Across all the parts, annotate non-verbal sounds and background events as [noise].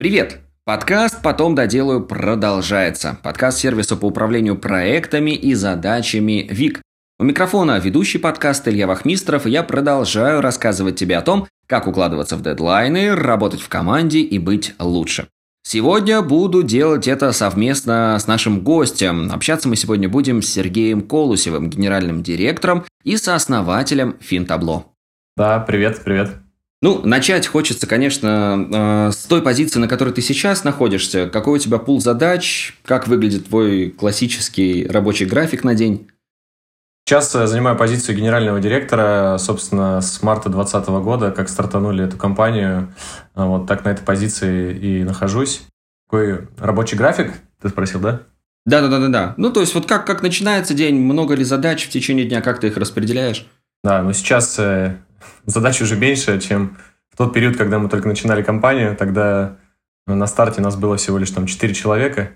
Привет! Подкаст «Потом доделаю» продолжается. Подкаст сервиса по управлению проектами и задачами ВИК. У микрофона ведущий подкаст Илья Вахмистров, и я продолжаю рассказывать тебе о том, как укладываться в дедлайны, работать в команде и быть лучше. Сегодня буду делать это совместно с нашим гостем. Общаться мы сегодня будем с Сергеем Колусевым, генеральным директором и сооснователем Финтабло. Да, привет, привет. Ну, начать хочется, конечно, э, с той позиции, на которой ты сейчас находишься. Какой у тебя пул задач? Как выглядит твой классический рабочий график на день? Сейчас занимаю позицию генерального директора, собственно, с марта 2020 года, как стартанули эту компанию. Вот так на этой позиции и нахожусь. Какой рабочий график, ты спросил, да? Да, да, да, да, да. Ну, то есть, вот как, как начинается день, много ли задач в течение дня, как ты их распределяешь? Да, но сейчас задача уже меньше, чем в тот период, когда мы только начинали компанию. Тогда ну, на старте нас было всего лишь там 4 человека.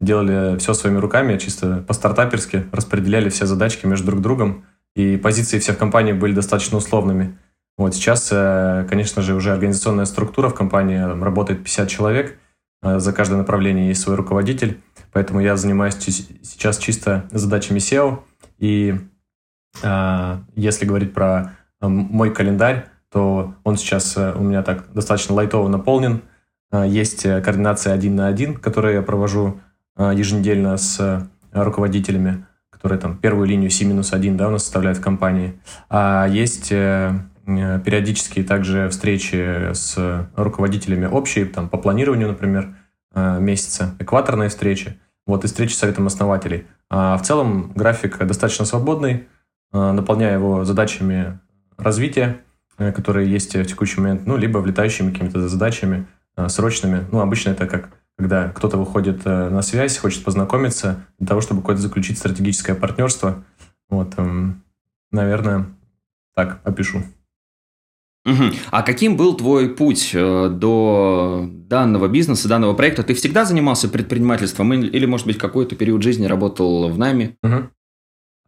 Делали все своими руками, чисто по-стартаперски, распределяли все задачки между друг другом. И позиции всех компаний были достаточно условными. Вот сейчас, э, конечно же, уже организационная структура в компании, работает 50 человек, э, за каждое направление есть свой руководитель, поэтому я занимаюсь сейчас чисто задачами SEO, и э, если говорить про мой календарь, то он сейчас э, у меня так достаточно лайтово наполнен. Э, есть э, координация один на один, которую я провожу еженедельно с руководителями, которые там первую линию C-1 да, у нас составляют в компании. А есть периодические также встречи с руководителями общие, там, по планированию, например, месяца, экваторные встречи, вот, и встречи с советом основателей. А в целом график достаточно свободный, наполняя его задачами развития, э, которые есть в текущий момент, ну, либо влетающими какими-то задачами э, срочными. Ну, обычно это как когда кто-то выходит э, на связь, хочет познакомиться для того, чтобы какое-то заключить стратегическое партнерство. Вот, эм, наверное, так опишу. Угу. А каким был твой путь до данного бизнеса, данного проекта? Ты всегда занимался предпринимательством или, может быть, какой-то период жизни работал в нами? Угу.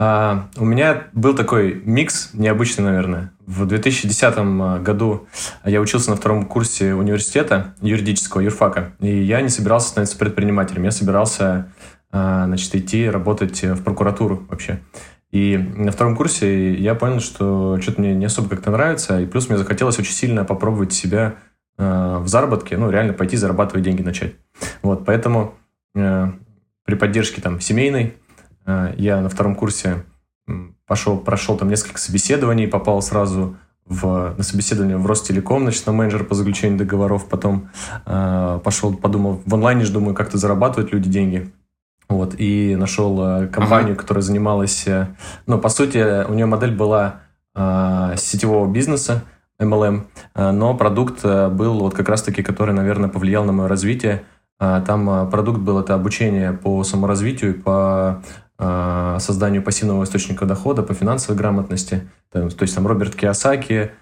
А, у меня был такой микс, необычный, наверное. В 2010 а, году я учился на втором курсе университета юридического, юрфака, и я не собирался становиться предпринимателем, я собирался а, значит, идти работать в прокуратуру вообще. И на втором курсе я понял, что что-то мне не особо как-то нравится, и плюс мне захотелось очень сильно попробовать себя в заработке, ну, реально пойти зарабатывать деньги начать. Вот, поэтому при поддержке там семейной я на втором курсе пошел, прошел там несколько собеседований, попал сразу в, на собеседование в Ростелеком, значит, на менеджер по заключению договоров, потом э, пошел, подумал, в онлайне же, думаю, как-то зарабатывают люди деньги. Вот, и нашел э, компанию, ага. которая занималась, э, ну, по сути, у нее модель была э, сетевого бизнеса, MLM, э, но продукт э, был вот как раз-таки, который, наверное, повлиял на мое развитие. Э, там э, продукт был это обучение по саморазвитию, по созданию пассивного источника дохода, по финансовой грамотности. То есть там Роберт Киосаки.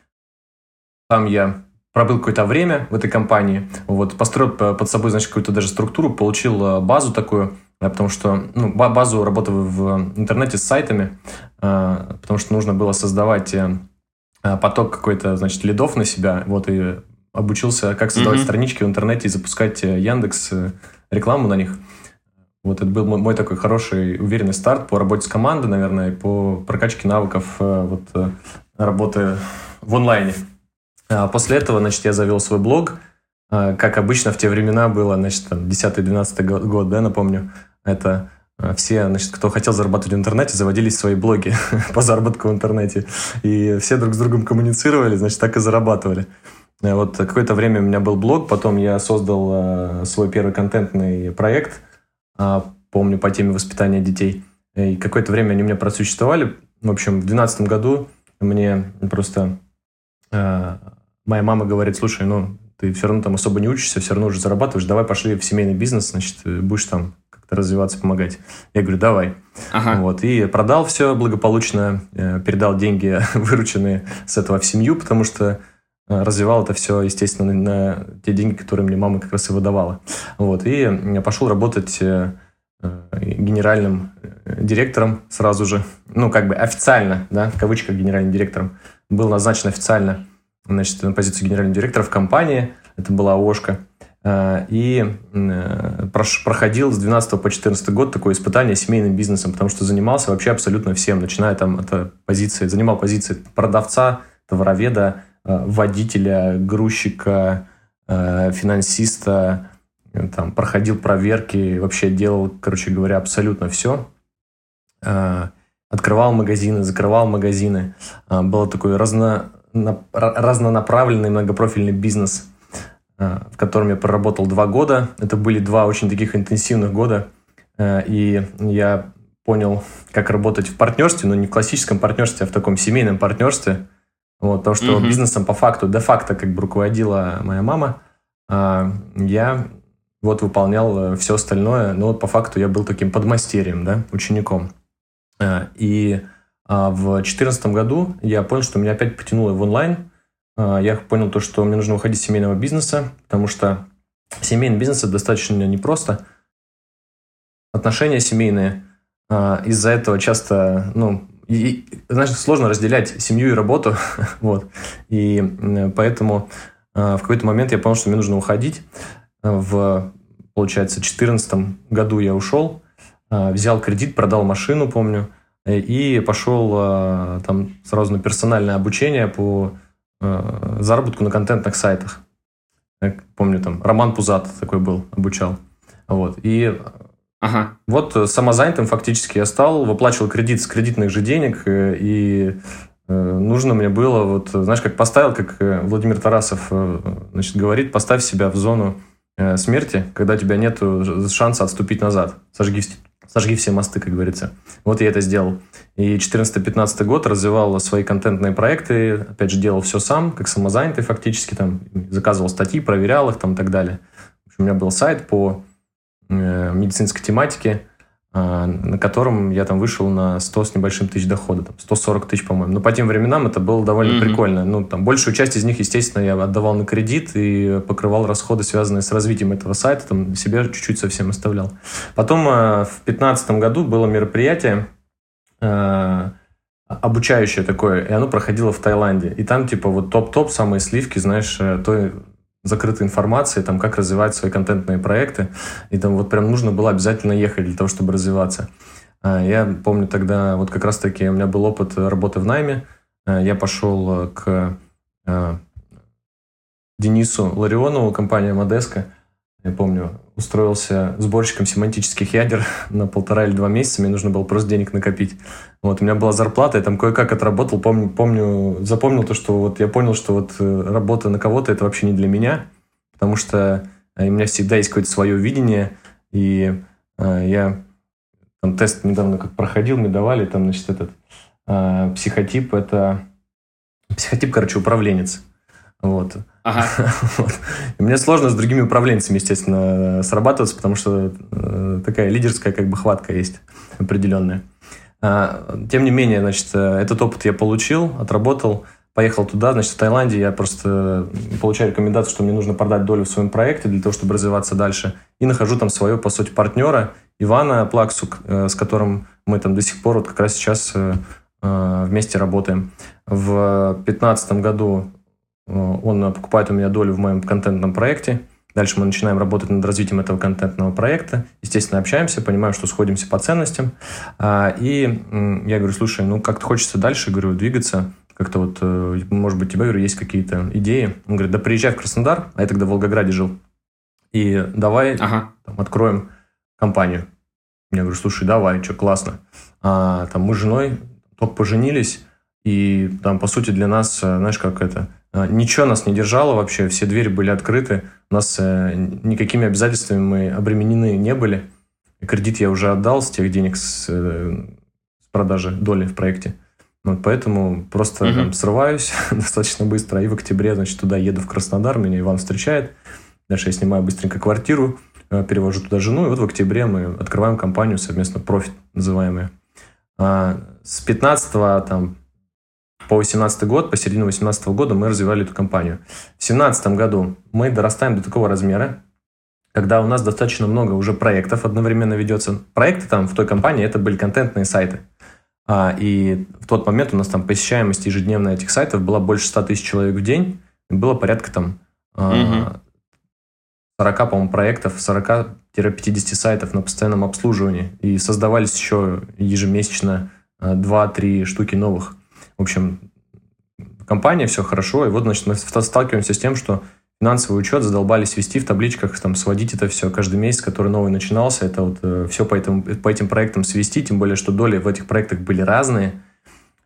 Там я пробыл какое-то время в этой компании, вот, построил под собой, значит, какую-то даже структуру, получил а, базу такую, потому что, ну, базу работы в интернете с сайтами, потому что нужно было создавать э, поток какой-то, значит, лидов на себя, вот, и обучился, как создавать mm-hmm. странички в интернете и запускать э, Яндекс э, рекламу на них. Вот это был мой такой хороший, уверенный старт по работе с командой, наверное, по прокачке навыков э, вот, э, работы в онлайне. А после этого, значит, я завел свой блог. А, как обычно в те времена было, значит, там, 10-12 год, да, напомню. Это э, все, значит, кто хотел зарабатывать в интернете, заводились свои блоги [laughs] по заработку в интернете. И все друг с другом коммуницировали, значит, так и зарабатывали. Вот какое-то время у меня был блог, потом я создал свой первый контентный проект – помню, по теме воспитания детей. И какое-то время они у меня просуществовали. В общем, в 2012 году мне просто э, моя мама говорит, слушай, ну, ты все равно там особо не учишься, все равно уже зарабатываешь, давай пошли в семейный бизнес, значит, будешь там как-то развиваться, помогать. Я говорю, давай. Ага. Вот, и продал все благополучно, э, передал деньги, [laughs] вырученные с этого в семью, потому что Э, развивал это все, естественно, на, те деньги, которые мне мама как раз и выдавала. Вот, и пошел работать э, э, генеральным директором сразу же, ну, как бы официально, да, в кавычках генеральным директором, был назначен официально, значит, на позицию генерального директора в компании, это была ОШКа, и проходил с 12 по 14 год такое испытание семейным бизнесом, потому что занимался вообще абсолютно всем, начиная там от позиции, занимал позиции продавца, товароведа, водителя, грузчика, финансиста, там, проходил проверки, вообще делал, короче говоря, абсолютно все. Открывал магазины, закрывал магазины. А, был такой разно, разнонаправленный многопрофильный бизнес, в котором я проработал два года. Это были два очень таких интенсивных года. И я понял, как работать в партнерстве, но не в классическом партнерстве, а в таком семейном партнерстве. Вот, то, что mm-hmm. бизнесом по факту, де-факто как бы руководила моя мама, я вот выполнял э, все остальное, но вот по факту я был таким подмастерьем, да, учеником. Э, и а, в 2014 году я понял, что меня опять потянуло в онлайн. Э, я понял то, что мне нужно уходить из семейного бизнеса, потому что семейный бизнес это достаточно непросто. Отношения семейные. Из-за этого часто, ну, и, знаешь, сложно разделять семью и работу. [laughs] вот. И поэтому в какой-то момент я понял, что мне нужно уходить в, получается, 2014 году я ушел, а, взял кредит, продал машину, помню, э, и пошел а, там сразу на персональное обучение по а, заработку на контентных сайтах. Я помню, там Роман Пузат такой был, обучал. Вот. И ага. вот самозанятым фактически я стал, выплачивал кредит с кредитных же денег, э, и э, нужно мне было, вот, знаешь, как поставил, как Владимир Тарасов значит, говорит, поставь себя в зону Э, смерти, когда у тебя нет шанса отступить назад. Сожги, сожги все мосты, как говорится. Вот я это сделал. И 14-15 год развивал свои контентные проекты, опять же, делал все сам, как самозанятый фактически, там, заказывал статьи, проверял их там и так далее. У меня был сайт по э, медицинской тематике, а, на котором я там вышел на 100 с небольшим тысяч дохода, там 140 тысяч, по-моему. Но по тем временам это было довольно mm-hmm. прикольно. Ну, там большую часть из них, естественно, я отдавал на кредит и покрывал расходы, связанные с развитием этого сайта, там себе чуть-чуть совсем оставлял. Потом а, в 2015 году было мероприятие, обучающее такое, и оно проходило в Таиланде. И там, типа, вот топ-топ, самые сливки, знаешь, э, той закрытой информации, там, как развивать свои контентные проекты. И там вот прям нужно было обязательно ехать для того, чтобы развиваться. А, я помню тогда, вот как раз-таки у меня был опыт работы в найме. А, я пошел к а, Денису Ларионову, компания Модеска. Я помню, устроился сборщиком семантических ядер [laughs] на полтора или два месяца. Мне нужно было просто денег накопить. Вот, у меня была зарплата, я там кое-как отработал. Помню, помню, запомнил то, что вот я понял, что вот э, работа на кого-то это вообще не для меня, потому что э, у меня всегда есть какое-то свое видение, и э, я там тест недавно как проходил, мне давали, там, значит, этот э, психотип, это психотип, короче, управленец. Вот. Ага. [laughs] вот. мне сложно с другими управленцами, естественно, срабатываться, потому что э, такая лидерская как бы хватка есть определенная. А, тем не менее, значит, э, этот опыт я получил, отработал, поехал туда, значит, в Таиланде я просто получаю рекомендацию, что мне нужно продать долю в своем проекте для того, чтобы развиваться дальше, и нахожу там своего, по сути, партнера Ивана Плаксу, э, с которым мы там до сих пор вот как раз сейчас вместе работаем. В 2015 году он покупает у меня долю в моем контентном проекте. Дальше мы начинаем работать над развитием этого контентного проекта. Естественно, общаемся, понимаем, что сходимся по ценностям. А, и я говорю, слушай, ну как-то хочется дальше, говорю, двигаться. Как-то вот, э, может быть, у тебя, говорю, есть какие-то идеи. Он говорит, да приезжай в Краснодар, а я тогда в Волгограде жил. И давай ага. там, откроем компанию. Я говорю, слушай, давай, что, классно. А, там мы с женой только поженились, и там, по сути, для нас, э, знаешь, как это, э, ничего нас не держало вообще, все двери были открыты, нас э, никакими обязательствами мы обременены не были. Кредит я уже отдал с тех денег с, с продажи доли в проекте. Вот поэтому просто угу. там, срываюсь [laughs] достаточно быстро. И в октябре, значит, туда еду в Краснодар, меня Иван встречает. Дальше я снимаю быстренько квартиру, перевожу туда жену. И вот в октябре мы открываем компанию совместно, профит называемая. А с 15 там, по 18 год, по середину 18 года мы развивали эту компанию. В 17 году мы дорастаем до такого размера, когда у нас достаточно много уже проектов одновременно ведется. Проекты там в той компании это были контентные сайты. А, и в тот момент у нас там посещаемость ежедневная этих сайтов была больше 100 тысяч человек в день. Было порядка там угу. 40, по-моему, проектов, 40-50 сайтов на постоянном обслуживании. И создавались еще ежемесячно 2-3 штуки новых. В общем, компания, все хорошо. И вот, значит, мы сталкиваемся с тем, что финансовый учет задолбались вести в табличках, там, сводить это все каждый месяц, который новый начинался. Это вот э, все по, этому, по этим проектам свести, тем более, что доли в этих проектах были разные.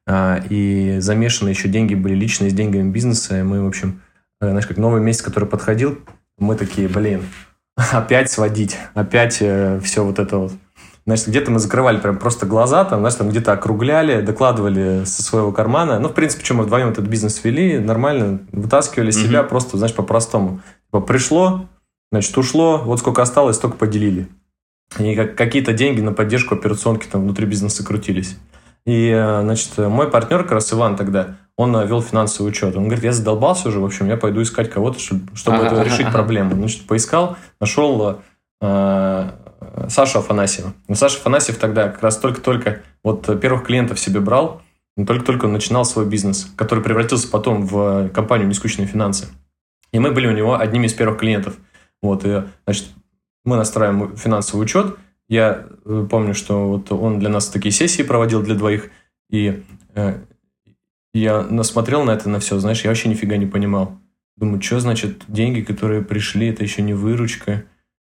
А, и замешаны еще деньги были личные с деньгами бизнеса. И мы, в общем, э, знаешь, как новый месяц, который подходил, мы такие, блин, [laughs] опять сводить, опять э, все вот это вот. Значит, где-то мы закрывали прям просто глаза, там, знаешь, там где-то округляли, докладывали со своего кармана. Ну, в принципе, чем мы вдвоем этот бизнес вели, нормально, вытаскивали mm-hmm. себя просто, знаешь, по-простому. Типа, пришло, значит, ушло, вот сколько осталось, столько поделили. И как, какие-то деньги на поддержку операционки там внутри бизнеса крутились. И, э, значит, мой партнер, как раз Иван тогда, он вел финансовый учет. Он говорит, я задолбался уже, в общем, я пойду искать кого-то, чтобы, чтобы ага, это, решить ага. проблему. Значит, поискал, нашел э, Сашу Афанасьева. Но Саша Афанасьев тогда как раз только-только вот первых клиентов себе брал, только-только начинал свой бизнес, который превратился потом в компанию «Нескучные финансы». И мы были у него одними из первых клиентов. Вот, и, значит, мы настраиваем финансовый учет. Я э, помню, что вот он для нас такие сессии проводил для двоих, и э, я насмотрел на это, на все, знаешь, я вообще нифига не понимал. Думаю, что значит деньги, которые пришли, это еще не выручка.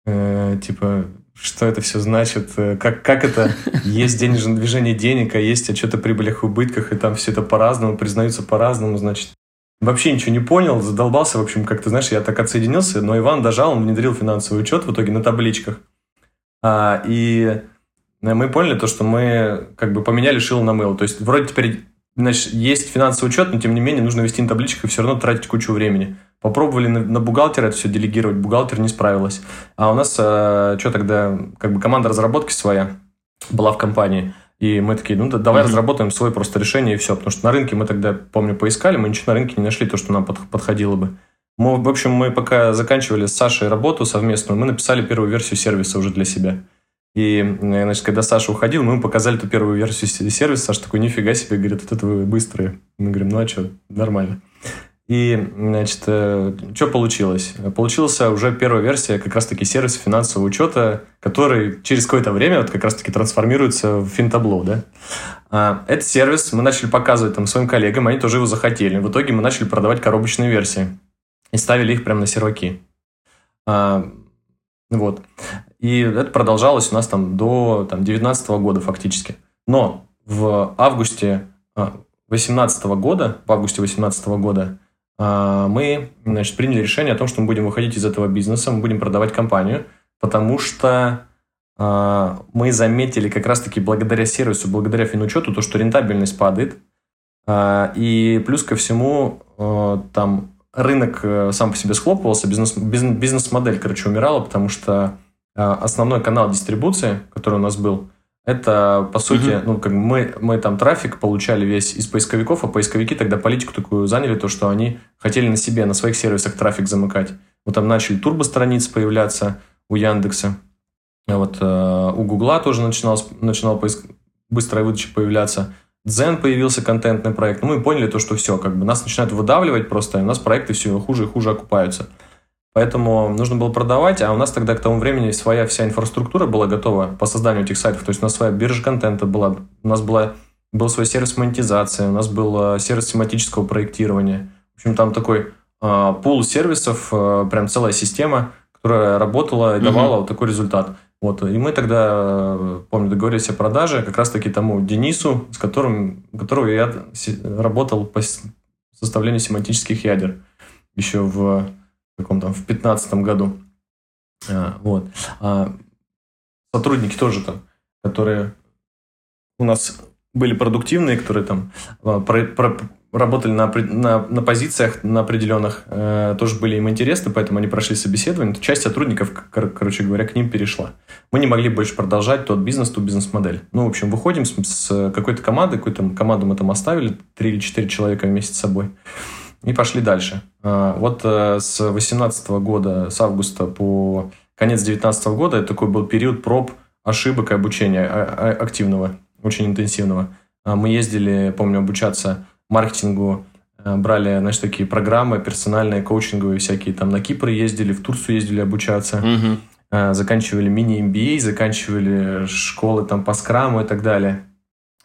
Э, типа, что это все значит, э, как, как это есть денежное движение денег, а есть отчет о прибылях и убытках, и там все это по-разному, признаются по-разному, значит. Вообще ничего не понял, задолбался, в общем, как-то, знаешь, я так отсоединился, но Иван дожал, он внедрил финансовый учет в итоге на табличках. А, и мы поняли то, что мы как бы поменяли шило на мыло. То есть вроде теперь значит, есть финансовый учет, но тем не менее нужно вести на табличках и все равно тратить кучу времени. Попробовали на, на бухгалтера это все делегировать, бухгалтер не справилась. А у нас э, что тогда, как бы команда разработки своя была в компании. И мы такие, ну да, давай mm-hmm. разработаем свое просто решение и все. Потому что на рынке мы тогда, помню, поискали, мы ничего на рынке не нашли, то, что нам под, подходило бы. Мы, в общем, мы пока заканчивали с Сашей работу совместную, мы написали первую версию сервиса уже для себя. И, значит, когда Саша уходил, мы ему показали эту первую версию сервиса. Саша такой, нифига себе, говорит, вот это вы быстрые. Мы говорим, ну а что, нормально. И, значит, э, что получилось? Получился уже первая версия как раз-таки сервиса финансового учета, который через какое-то время вот как раз-таки трансформируется в финтабло, да? А, этот сервис мы начали показывать там своим коллегам, они тоже его захотели. В итоге мы начали продавать коробочные версии и ставили их прямо на серваки. А, вот. И это продолжалось у нас там до там, 19 года фактически. Но в августе 18 а, года, в августе 18 года а, мы значит, приняли решение о том, что мы будем выходить из этого бизнеса, мы будем продавать компанию, потому что а, мы заметили как раз-таки благодаря сервису, благодаря финучету, то, что рентабельность падает. И плюс ко всему, там рынок э, сам по себе схлопывался, бизнес, бизнес-модель, короче, умирала, потому что основной канал дистрибуции, который у нас был – это, по сути, угу. ну, как мы, мы там трафик получали весь из поисковиков, а поисковики тогда политику такую заняли, то, что они хотели на себе, на своих сервисах трафик замыкать. Вот там начали турбо-страницы появляться у Яндекса. А вот э, у Гугла тоже начинал, начинал поиск, быстрая выдача появляться. Дзен появился контентный проект. Ну, мы поняли то, что все, как бы нас начинают выдавливать просто, и у нас проекты все хуже и хуже окупаются. Поэтому нужно было продавать, а у нас тогда к тому времени своя вся инфраструктура была готова по созданию этих сайтов. То есть у нас своя биржа контента была, у нас была, был свой сервис монетизации, у нас был э, сервис тематического проектирования. В общем, там такой э, пул сервисов, э, прям целая система, которая работала и давала угу. вот такой результат. Вот. И мы тогда, э, помню, договорились о продаже как раз-таки тому Денису, с которым, которого я работал по составлению семантических ядер еще в каком там, в 15 году. А, вот. А сотрудники тоже там, которые у нас были продуктивные, которые там а, про, про, работали на, на, на позициях на определенных, э, тоже были им интересны, поэтому они прошли собеседование. Часть сотрудников, кор, короче говоря, к ним перешла. Мы не могли больше продолжать тот бизнес, ту бизнес-модель. Ну, в общем, выходим с, с какой-то командой, какую-то команду мы там оставили, три или четыре человека вместе с собой и пошли дальше. А, вот э, с 2018 года, с августа по конец 2019 года, это такой был период проб, ошибок и обучения а, а, активного, очень интенсивного. Мы ездили, помню, обучаться маркетингу э, брали, знаешь, такие программы персональные, коучинговые всякие, там на Кипр ездили, в Турцию ездили обучаться, угу. заканчивали мини-MBA, заканчивали школы там по скраму и так далее.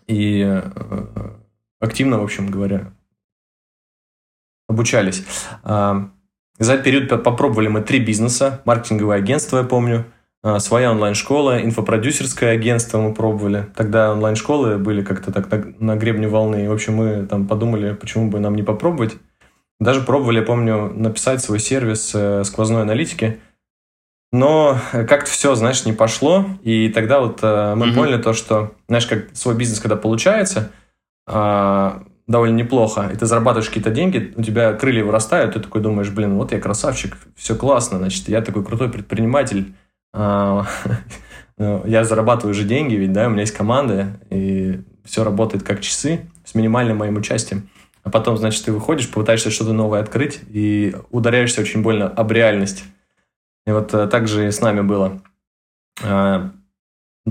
И активно, в общем говоря, обучались. За этот период попробовали мы три бизнеса, маркетинговое агентство, я помню, а, своя онлайн-школа, инфопродюсерское агентство мы пробовали. Тогда онлайн-школы были как-то так на, на гребне волны. И, в общем, мы там подумали, почему бы нам не попробовать. Даже пробовали, я помню, написать свой сервис э, сквозной аналитики. Но как-то все, знаешь, не пошло. И тогда вот э, мы mm поняли то, что, знаешь, как свой бизнес, когда получается, э, довольно неплохо, и ты зарабатываешь какие-то деньги, у тебя крылья вырастают, ты такой думаешь, блин, вот я красавчик, все классно, значит, я такой крутой предприниматель, а, [laughs] ну, я зарабатываю уже деньги, ведь, да, у меня есть команда, и все работает как часы с минимальным моим участием. А потом, значит, ты выходишь, попытаешься что-то новое открыть и ударяешься очень больно об реальность. И вот э, так же и с нами было. А,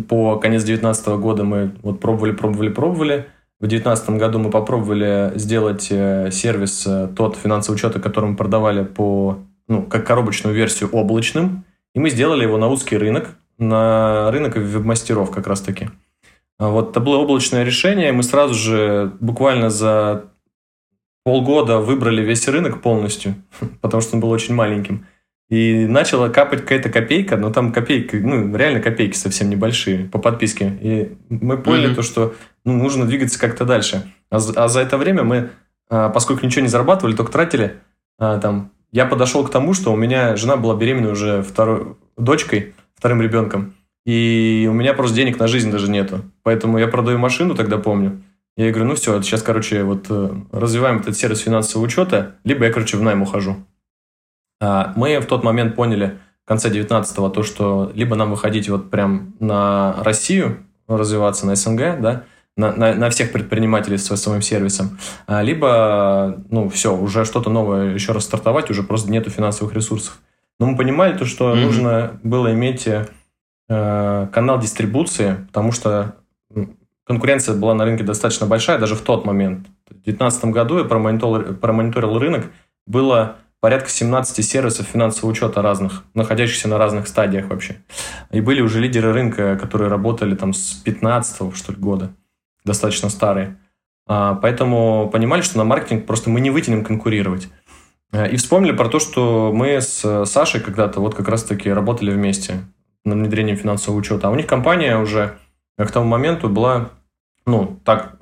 по конец 2019 года мы вот пробовали, пробовали, пробовали. В 2019 году мы попробовали сделать э, сервис, э, тот финансовый учет, который мы продавали по, ну, как коробочную версию облачным. И мы сделали его на узкий рынок, на рынок веб-мастеров как раз-таки. А вот это было облачное решение, мы сразу же буквально за полгода выбрали весь рынок полностью, [laughs] потому что он был очень маленьким. И начала капать какая-то копейка, но там копейки, ну, реально копейки совсем небольшие по подписке. И мы поняли mm-hmm. то, что ну, нужно двигаться как-то дальше. А, а за это время мы, а, поскольку ничего не зарабатывали, только тратили а, там я подошел к тому, что у меня жена была беременна уже второй дочкой, вторым ребенком, и у меня просто денег на жизнь даже нету. Поэтому я продаю машину, тогда помню. Я говорю, ну все, сейчас, короче, вот э, развиваем этот сервис финансового учета, либо я, короче, в найм ухожу. А, мы в тот момент поняли, в конце 19-го, то, что либо нам выходить вот прям на Россию, развиваться на СНГ, да, на, на, на всех предпринимателей со своим сервисом, а, либо, ну, все, уже что-то новое еще раз стартовать, уже просто нету финансовых ресурсов. Но мы понимали то, что mm-hmm. нужно было иметь э, канал дистрибуции, потому что конкуренция была на рынке достаточно большая, даже в тот момент. В 2019 году я промониторил, промониторил рынок, было порядка 17 сервисов финансового учета разных, находящихся на разных стадиях вообще. И были уже лидеры рынка, которые работали там с 15 что ли, года достаточно старые. А, поэтому понимали, что на маркетинг просто мы не вытянем конкурировать. А, и вспомнили про то, что мы с Сашей когда-то вот как раз-таки работали вместе на внедрении финансового учета. А у них компания уже к тому моменту была, ну, так,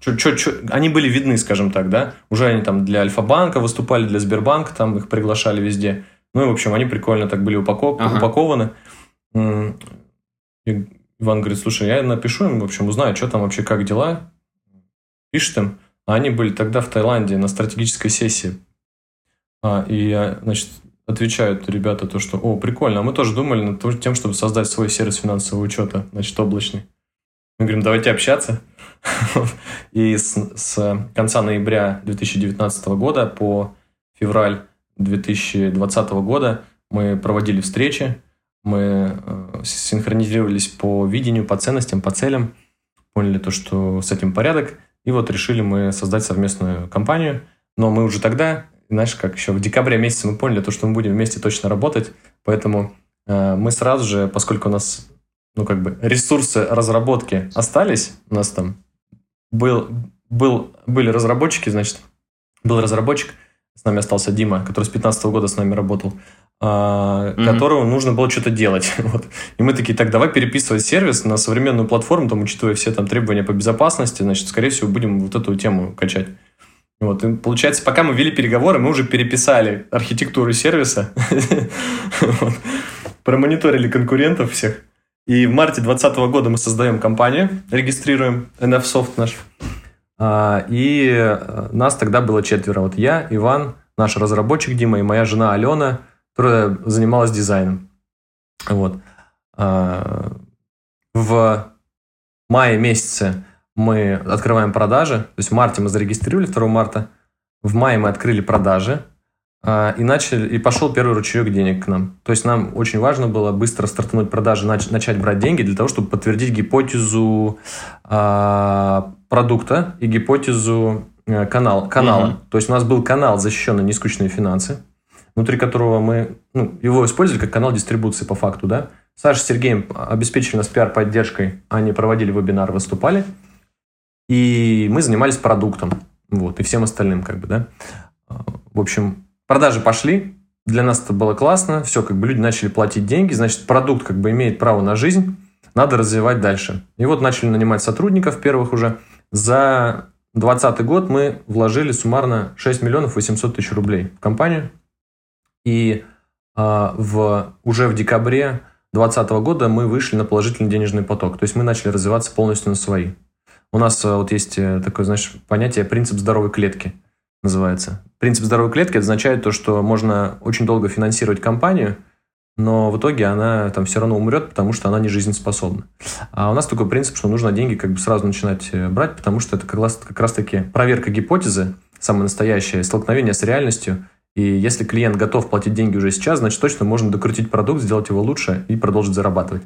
чё, чё, чё, они были видны, скажем так, да. Уже они там для Альфа-банка выступали, для Сбербанка, там их приглашали везде. Ну и, в общем, они прикольно так были упаков... ага. упакованы. И Иван говорит, слушай, я напишу им, в общем, узнаю, что там вообще, как дела. Пишет им. А они были тогда в Таиланде на стратегической сессии. А, и, я, значит, отвечают ребята то, что, о, прикольно, а мы тоже думали над тем, чтобы создать свой сервис финансового учета, значит, облачный. Мы говорим, давайте общаться. [laughs] И с, с конца ноября 2019 года по февраль 2020 года мы проводили встречи, мы э, синхронизировались по видению, по ценностям, по целям, поняли то, что с этим порядок, и вот решили мы создать совместную компанию. Но мы уже тогда, знаешь, как еще в декабре месяце мы поняли то, что мы будем вместе точно работать, поэтому э, мы сразу же, поскольку у нас ну, как бы ресурсы разработки остались, у нас там был, был, были разработчики, значит, был разработчик, с нами остался Дима, который с 2015 года с нами работал mm-hmm. которого нужно было что-то делать. [laughs] вот. И мы такие, так, давай переписывать сервис на современную платформу, там, учитывая все там требования по безопасности, значит, скорее всего, будем вот эту тему качать. Вот, и получается, пока мы вели переговоры, мы уже переписали архитектуру сервиса, [laughs] промониторили конкурентов всех. И в марте 2020 года мы создаем компанию, регистрируем NFSoft наш. А, и э, нас тогда было четверо. Вот я, Иван, наш разработчик Дима и моя жена Алена – которая занималась дизайном. Вот. А, в мае месяце мы открываем продажи, то есть в марте мы зарегистрировали 2 марта, в мае мы открыли продажи, а, и, начали, и пошел первый ручеек денег к нам. То есть нам очень важно было быстро стартануть продажи, начать брать деньги для того, чтобы подтвердить гипотезу продукта и гипотезу э, канал, канала. Угу. То есть у нас был канал защищенный нескучные финансы, внутри которого мы ну, его использовали как канал дистрибуции по факту, да. Саша с Сергеем обеспечили нас пиар-поддержкой, они проводили вебинары, выступали, и мы занимались продуктом, вот, и всем остальным, как бы, да. В общем, продажи пошли, для нас это было классно, все, как бы люди начали платить деньги, значит, продукт как бы имеет право на жизнь, надо развивать дальше. И вот начали нанимать сотрудников первых уже. За 2020 год мы вложили суммарно 6 миллионов 800 тысяч рублей в компанию. И а, в, уже в декабре 2020 года мы вышли на положительный денежный поток. То есть мы начали развиваться полностью на свои. У нас а, вот есть э, такое, знаешь, понятие принцип здоровой клетки называется. Принцип здоровой клетки означает то, что можно очень долго финансировать компанию, но в итоге она там все равно умрет, потому что она не жизнеспособна. А у нас такой принцип, что нужно деньги как бы сразу начинать э, брать, потому что это как раз, как раз таки проверка гипотезы, самое настоящее, столкновение с реальностью. И если клиент готов платить деньги уже сейчас, значит точно можно докрутить продукт, сделать его лучше и продолжить зарабатывать.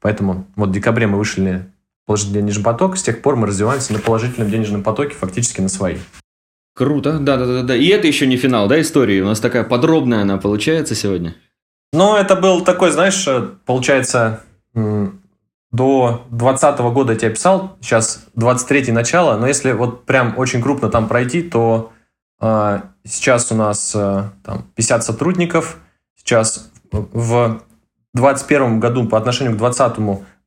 Поэтому вот в декабре мы вышли положительный денежный поток, с тех пор мы развиваемся на положительном денежном потоке фактически на свои. Круто, да-да-да. И это еще не финал, да, истории? У нас такая подробная она получается сегодня. Ну, это был такой, знаешь, э, получается, до 2020 года я тебе писал, сейчас 23 начало, но если вот прям очень крупно там пройти, то э, сейчас у нас э, там 50 сотрудников, сейчас в 2021 году по отношению к 2020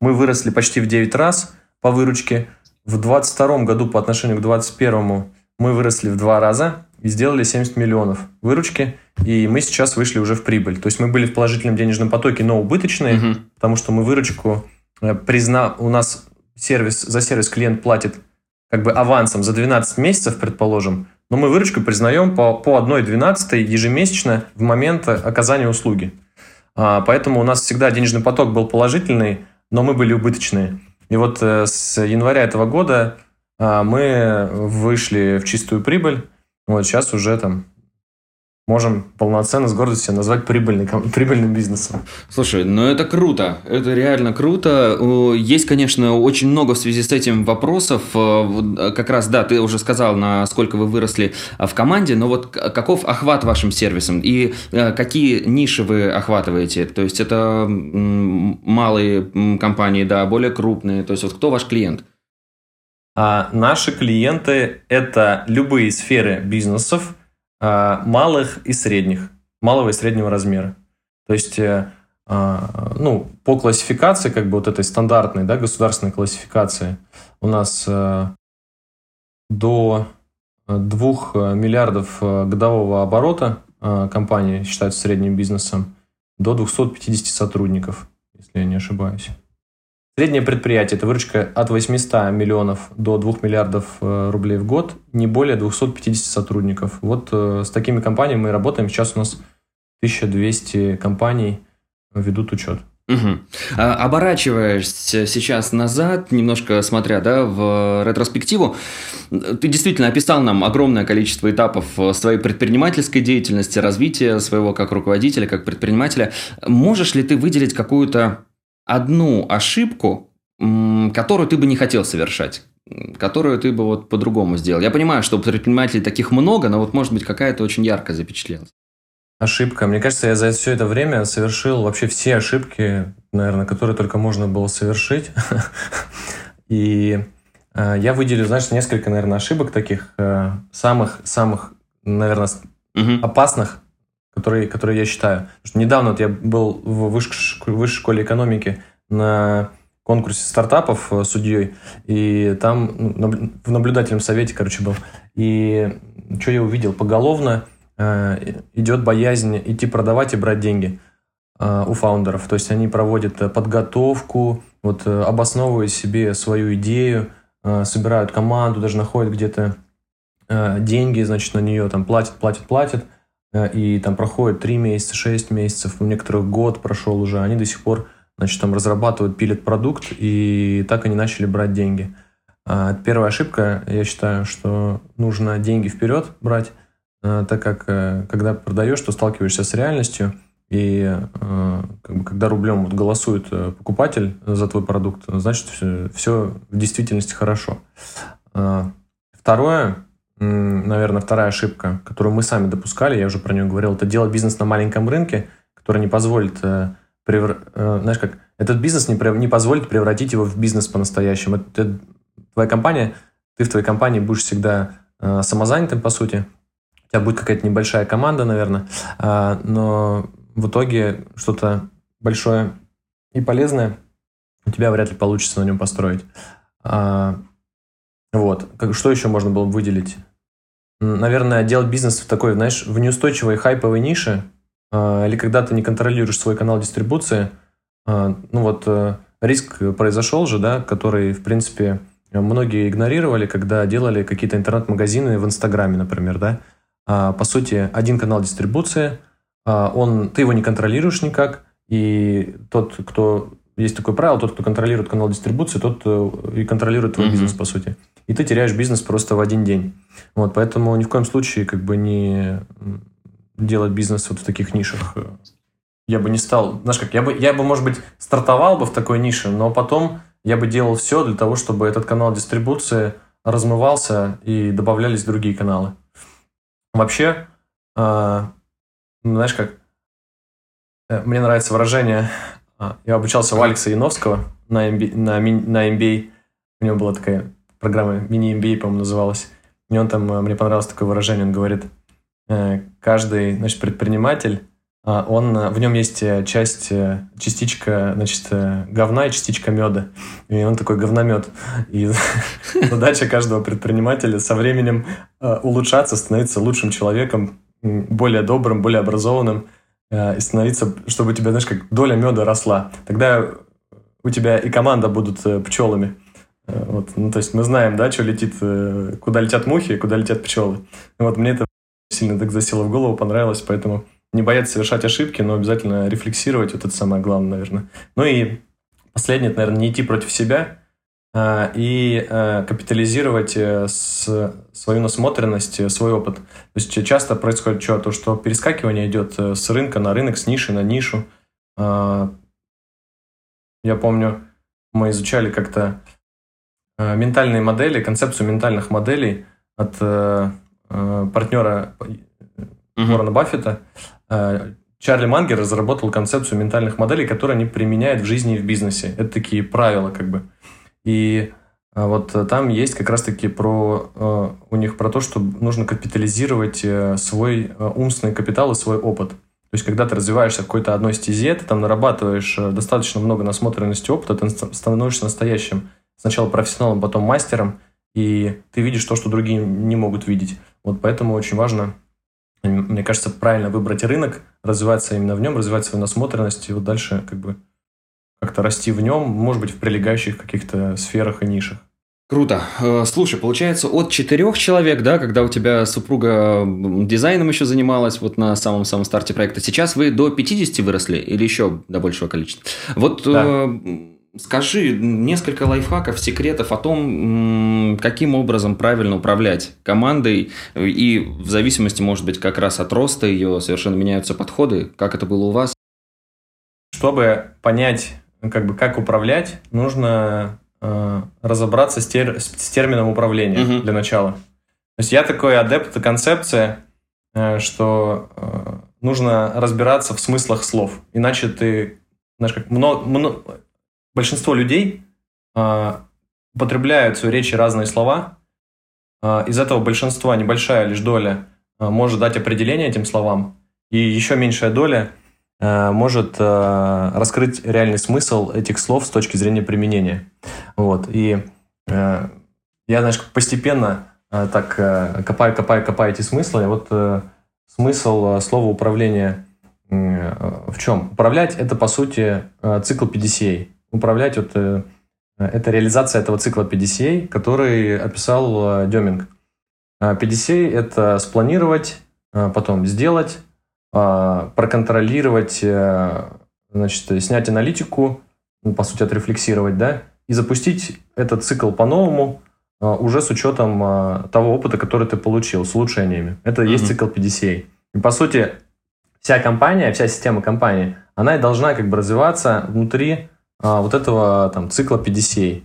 мы выросли почти в 9 раз по выручке, в 2022 году по отношению к 2021 мы выросли в 2 раза, и сделали 70 миллионов выручки, и мы сейчас вышли уже в прибыль. То есть мы были в положительном денежном потоке, но убыточные, угу. потому что мы выручку э, призна... У нас сервис, за сервис клиент платит как бы авансом за 12 месяцев, предположим, но мы выручку признаем по, по 1,12 ежемесячно в момент оказания услуги. А, поэтому у нас всегда денежный поток был положительный, но мы были убыточные. И вот э, с января этого года а, мы вышли в чистую прибыль, вот сейчас уже там можем полноценно с гордостью назвать прибыльный, прибыльным бизнесом. Слушай, ну это круто, это реально круто. Есть, конечно, очень много в связи с этим вопросов. Э, как раз, да, ты уже сказал, насколько вы выросли в команде, но вот каков охват вашим сервисом и э, какие ниши вы охватываете? То есть это малые компании, да, более крупные. То есть вот кто ваш клиент? А наши клиенты – это любые сферы бизнесов, а, малых и средних, малого и среднего размера. То есть, э, а, ну, по классификации, как бы вот этой стандартной, да, государственной классификации, у нас э, до 2 миллиардов э, годового оборота компании считаются средним бизнесом, до 250 сотрудников, если я не ошибаюсь. Среднее предприятие – это выручка от 800 миллионов до 2 миллиардов э, рублей в год, не более 250 сотрудников. Вот э, с такими компаниями мы работаем. Сейчас у нас 1200 компаний ведут учет. Угу. Оборачиваясь сейчас назад, немножко смотря да, в ретроспективу, ты действительно описал нам огромное количество этапов своей предпринимательской деятельности, развития своего как руководителя, как предпринимателя. Можешь ли ты выделить какую-то одну ошибку, которую ты бы не хотел совершать, которую ты бы вот по-другому сделал. Я понимаю, что предпринимателей таких много, но вот может быть какая-то очень ярко запечатлелась. Ошибка. Мне кажется, я за все это время совершил вообще все ошибки, наверное, которые только можно было совершить. [laughs] И э, я выделю, знаешь, несколько, наверное, ошибок таких самых-самых, э, наверное, опасных, которые, которые я считаю. Что недавно вот я был в высшей, высшей школе экономики на конкурсе стартапов э, судьей, и там ну, в наблюдательном совете, короче, был. И что я увидел? Поголовно э, идет боязнь идти продавать и брать деньги э, у фаундеров. То есть они проводят э, подготовку, вот э, обосновывают себе свою идею, э, собирают команду, даже находят где-то э, деньги, значит, на нее там платят, платят, платят – и там проходит 3 месяца, 6 месяцев, у некоторых год прошел уже, они до сих пор, значит, там разрабатывают, пилят продукт, и так они начали брать деньги. А первая ошибка, я считаю, что нужно деньги вперед брать, э, так как э, когда продаешь, то сталкиваешься с реальностью, и как бы, когда рублем вот голосует покупатель за твой продукт, значит, все, все в действительности хорошо. Второе, наверное, вторая ошибка, которую мы сами допускали, я уже про нее говорил, это делать бизнес на маленьком рынке, который не позволит, э, превр... Э, знаешь как, этот бизнес не, не позволит превратить его в бизнес по-настоящему. Это твоя компания, ты в твоей компании будешь всегда э, самозанятым, по сути. У тебя будет какая-то небольшая команда, наверное, э, но в итоге что-то большое и полезное у тебя вряд ли получится на нем построить. А, вот. Что еще можно было бы выделить? Наверное, делать бизнес в такой, знаешь, в неустойчивой хайповой нише, а, или когда ты не контролируешь свой канал дистрибуции, а, ну вот э, риск произошел же, да, который, в принципе, многие игнорировали, когда делали какие-то интернет-магазины в Инстаграме, например, да. По сути, один канал дистрибуции, он, ты его не контролируешь никак, и тот, кто есть такое правило, тот, кто контролирует канал дистрибуции, тот э, и контролирует твой mm-hmm. бизнес, по сути. И ты теряешь бизнес просто в один день. Вот, поэтому ни в коем случае как бы не делать бизнес вот в таких нишах. Я бы не стал, знаешь как, я бы, я бы, может быть, стартовал бы в такой нише, но потом я бы делал все для того, чтобы этот канал дистрибуции размывался и добавлялись другие каналы. Вообще, э, знаешь как, э, мне нравится выражение а, я обучался у Алекса Яновского на, MB, на, на MBA. У него была такая программа, мини-MBA, по-моему, называлась. И он там, э, мне понравилось такое выражение, он говорит, э, каждый, значит, предприниматель, а, он, э, в нем есть часть, частичка, значит, говна и частичка меда. И он такой говномет. И [laughs] задача каждого предпринимателя со временем улучшаться, становиться лучшим человеком, более добрым, более образованным, Э, и становиться, чтобы у тебя, знаешь, как доля меда росла. Тогда у тебя и команда будут э, пчелами. Э, вот. Ну, то есть мы знаем, да, что летит, куда летят мухи, куда летят пчелы. Вот мне это сильно так засело в голову, понравилось, поэтому не бояться совершать ошибки, но обязательно рефлексировать, вот это самое главное, наверное. Ну и последнее, это, наверное, не идти против себя, а, и а, капитализировать э, свою насмотренность, э, свой опыт. То есть часто происходит что? То, что перескакивание идет э, с рынка на рынок, с ниши на нишу. А, я помню, мы изучали как-то ментальные модели, концепцию ментальных моделей от партнера Уоррена Баффета. Чарли Мангер разработал концепцию ментальных моделей, которые они применяют в жизни и в бизнесе. Это такие правила, как бы. И вот э, там есть как раз-таки про э, у них про то, что нужно капитализировать э, свой умственный капитал и свой опыт. То есть, когда ты развиваешься в какой-то одной стезе, ты там нарабатываешь достаточно много насмотренности опыта, ты становишься настоящим сначала профессионалом, потом мастером, и ты видишь то, что другие не могут видеть. Вот поэтому очень важно, мне кажется, правильно выбрать рынок, развиваться именно в нем, развивать свою насмотренность, и вот дальше как бы как-то расти в нем, может быть, в прилегающих каких-то сферах и нишах. Круто. Э, слушай, получается, от четырех человек, да, когда у тебя супруга дизайном еще занималась вот на самом-самом старте проекта, сейчас вы до 50 выросли или еще до большего количества? Вот да. э, скажи несколько лайфхаков, секретов о том, каким образом правильно управлять командой, и в зависимости, может быть, как раз от роста ее совершенно меняются подходы. Как это было у вас? Чтобы понять ну, как бы как управлять, нужно э, разобраться с, тер, с термином управления угу. для начала. То есть я такой адепт концепции, э, что э, нужно разбираться в смыслах слов, иначе ты, знаешь, как много, много большинство людей э, употребляют в своей речи разные слова. Э, из этого большинства небольшая лишь доля э, может дать определение этим словам, и еще меньшая доля Э, может э, раскрыть реальный смысл этих слов с точки зрения применения. Вот. И э, я, знаешь, постепенно так копаю, копаю, копаю эти смыслы. И вот смысл слова управления в чем? Управлять – это, по сути, цикл PDCA. Управлять вот, – это реализация этого цикла PDCA, который описал Деминг. PDCA – это спланировать, потом сделать, а, проконтролировать, э, значит, снять аналитику, ну, по сути, отрефлексировать, да, и запустить этот цикл по-новому, а, уже с учетом а, того опыта, который ты получил, с улучшениями. Это mm-hmm. есть цикл PDCA. И, по сути, вся компания, вся система компании, она и должна как бы развиваться внутри вот этого там цикла PDCA.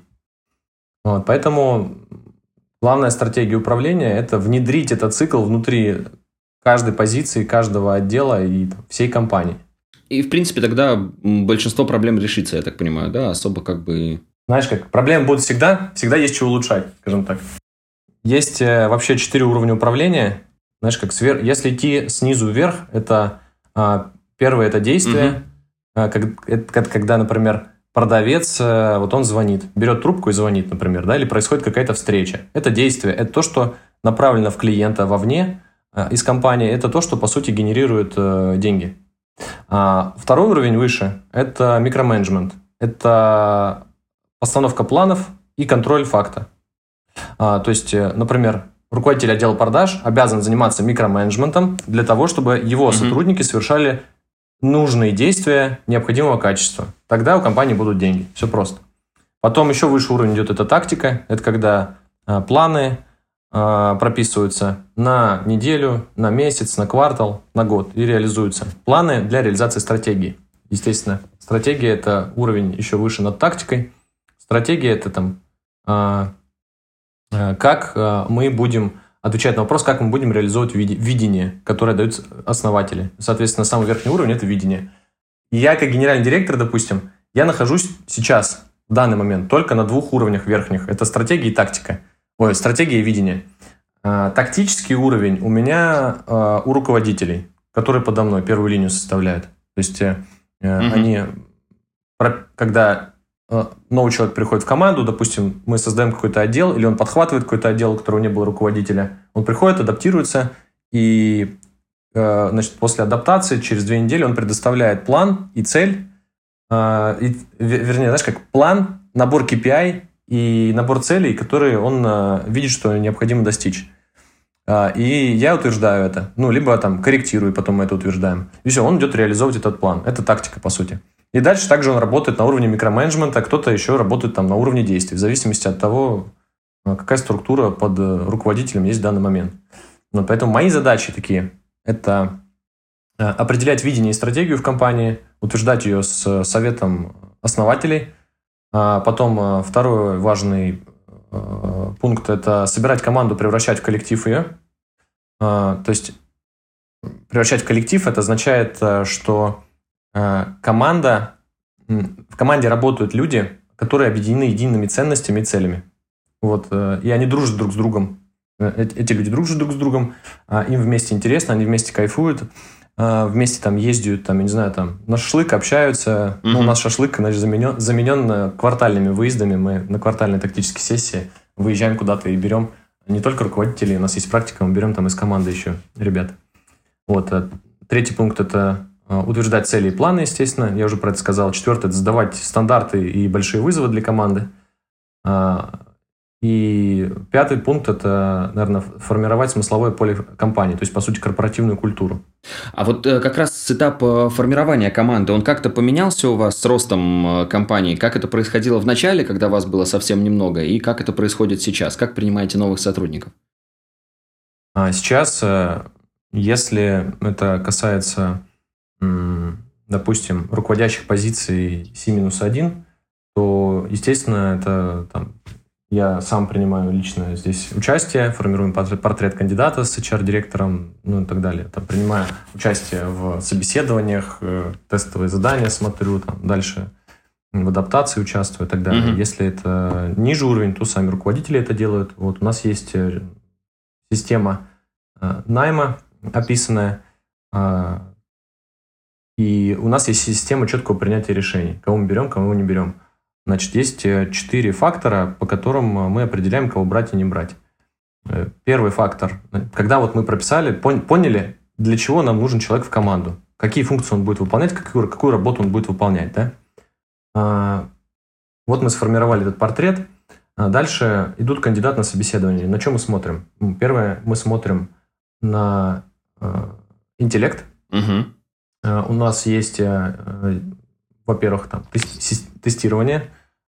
Вот, поэтому главная стратегия управления – это внедрить этот цикл внутри каждой позиции, каждого отдела и всей компании. И, в принципе, тогда большинство проблем решится, я так понимаю, да? Особо как бы... Знаешь, как проблемы будут всегда, всегда есть что улучшать, скажем так. Есть э, вообще четыре уровня управления. Знаешь, как свер... если идти снизу вверх, это а, первое это действие, угу. а, как, это, когда, например, продавец, а, вот он звонит, берет трубку и звонит, например, да, или происходит какая-то встреча. Это действие, это то, что направлено в клиента вовне а, из компании, это то, что по сути генерирует а, деньги. А, второй уровень выше – это микроменеджмент. Это постановка планов и контроль факта. А, то есть, э, например, руководитель отдела продаж обязан заниматься микроменеджментом для того, чтобы его mm-hmm. сотрудники совершали нужные действия необходимого качества. Тогда у компании будут деньги. Все просто. Потом еще выше уровень идет эта тактика. Это когда а, планы а, прописываются на неделю, на месяц, на квартал, на год и реализуются. Планы для реализации стратегии. Естественно, стратегия – это уровень еще выше над тактикой. Стратегия – это там а, как мы будем отвечать на вопрос, как мы будем реализовывать видение, которое дают основатели. Соответственно, самый верхний уровень – это видение. И я, как генеральный директор, допустим, я нахожусь сейчас, в данный момент, только на двух уровнях верхних. Это стратегия и тактика – Ой, стратегия и видение. А, тактический уровень у меня а, у руководителей, которые подо мной первую линию составляют. То есть угу. они, когда новый человек приходит в команду, допустим, мы создаем какой-то отдел, или он подхватывает какой-то отдел, у которого не было руководителя, он приходит, адаптируется, и значит, после адаптации через две недели он предоставляет план и цель, и, вернее, знаешь, как план, набор KPI и набор целей, которые он э, видит, что необходимо достичь. И я утверждаю это. Ну, либо там корректирую, потом мы это утверждаем. И все, он идет реализовывать этот план. Это тактика, по сути. И дальше также он работает на уровне микроменеджмента, кто-то еще работает там на уровне действий, в зависимости от того, э, какая структура под э, руководителем есть в данный момент. Вот, поэтому мои задачи такие – это определять видение и стратегию в компании, утверждать ее с советом основателей – а потом э, второй важный э, пункт – это собирать команду, превращать в коллектив ее. А, то есть превращать в коллектив – это означает, э, что команда, в команде работают люди, которые объединены едиными ценностями и целями. Вот, и они дружат друг с другом. Эти люди дружат друг с другом, а им вместе интересно, они вместе кайфуют. Вместе там ездят, там, я не знаю, там, на шашлык общаются. Mm-hmm. Ну, у нас шашлык, значит, заменен, заменен квартальными выездами. Мы на квартальной тактической сессии выезжаем куда-то и берем не только руководителей, у нас есть практика, мы берем там из команды еще ребят. Вот. Третий пункт – это утверждать цели и планы, естественно. Я уже про это сказал. Четвертый – это задавать стандарты и большие вызовы для команды. И пятый пункт – это, наверное, формировать смысловое поле компании, то есть, по сути, корпоративную культуру. А вот э, как раз этап э, формирования команды, он как-то поменялся у вас с ростом э, компании? Как это происходило в начале, когда вас было совсем немного, и как это происходит сейчас? Как принимаете новых сотрудников? А сейчас, если это касается, допустим, руководящих позиций C-1, то, естественно, это там, я сам принимаю лично здесь участие, формируем портрет кандидата с HR-директором, ну и так далее. Там принимаю участие в собеседованиях, э, тестовые задания смотрю, там дальше в адаптации участвую и так далее. Mm-hmm. Если это ниже уровень, то сами руководители это делают. Вот у нас есть э, система э, найма описанная, и у нас есть система четкого принятия решений, кого мы берем, кого мы не берем. Значит, есть э, четыре фактора, по которым э, мы определяем, кого брать и не брать. Э, первый фактор. Когда вот мы прописали, поняли, для чего нам нужен человек в команду, какие функции он будет выполнять, какую, какую работу он будет выполнять. Да? А, вот мы сформировали этот портрет. А дальше идут кандидаты на собеседование. На чем мы смотрим? Первое, мы смотрим на интеллект. Угу. У нас есть во-первых, там тестирование.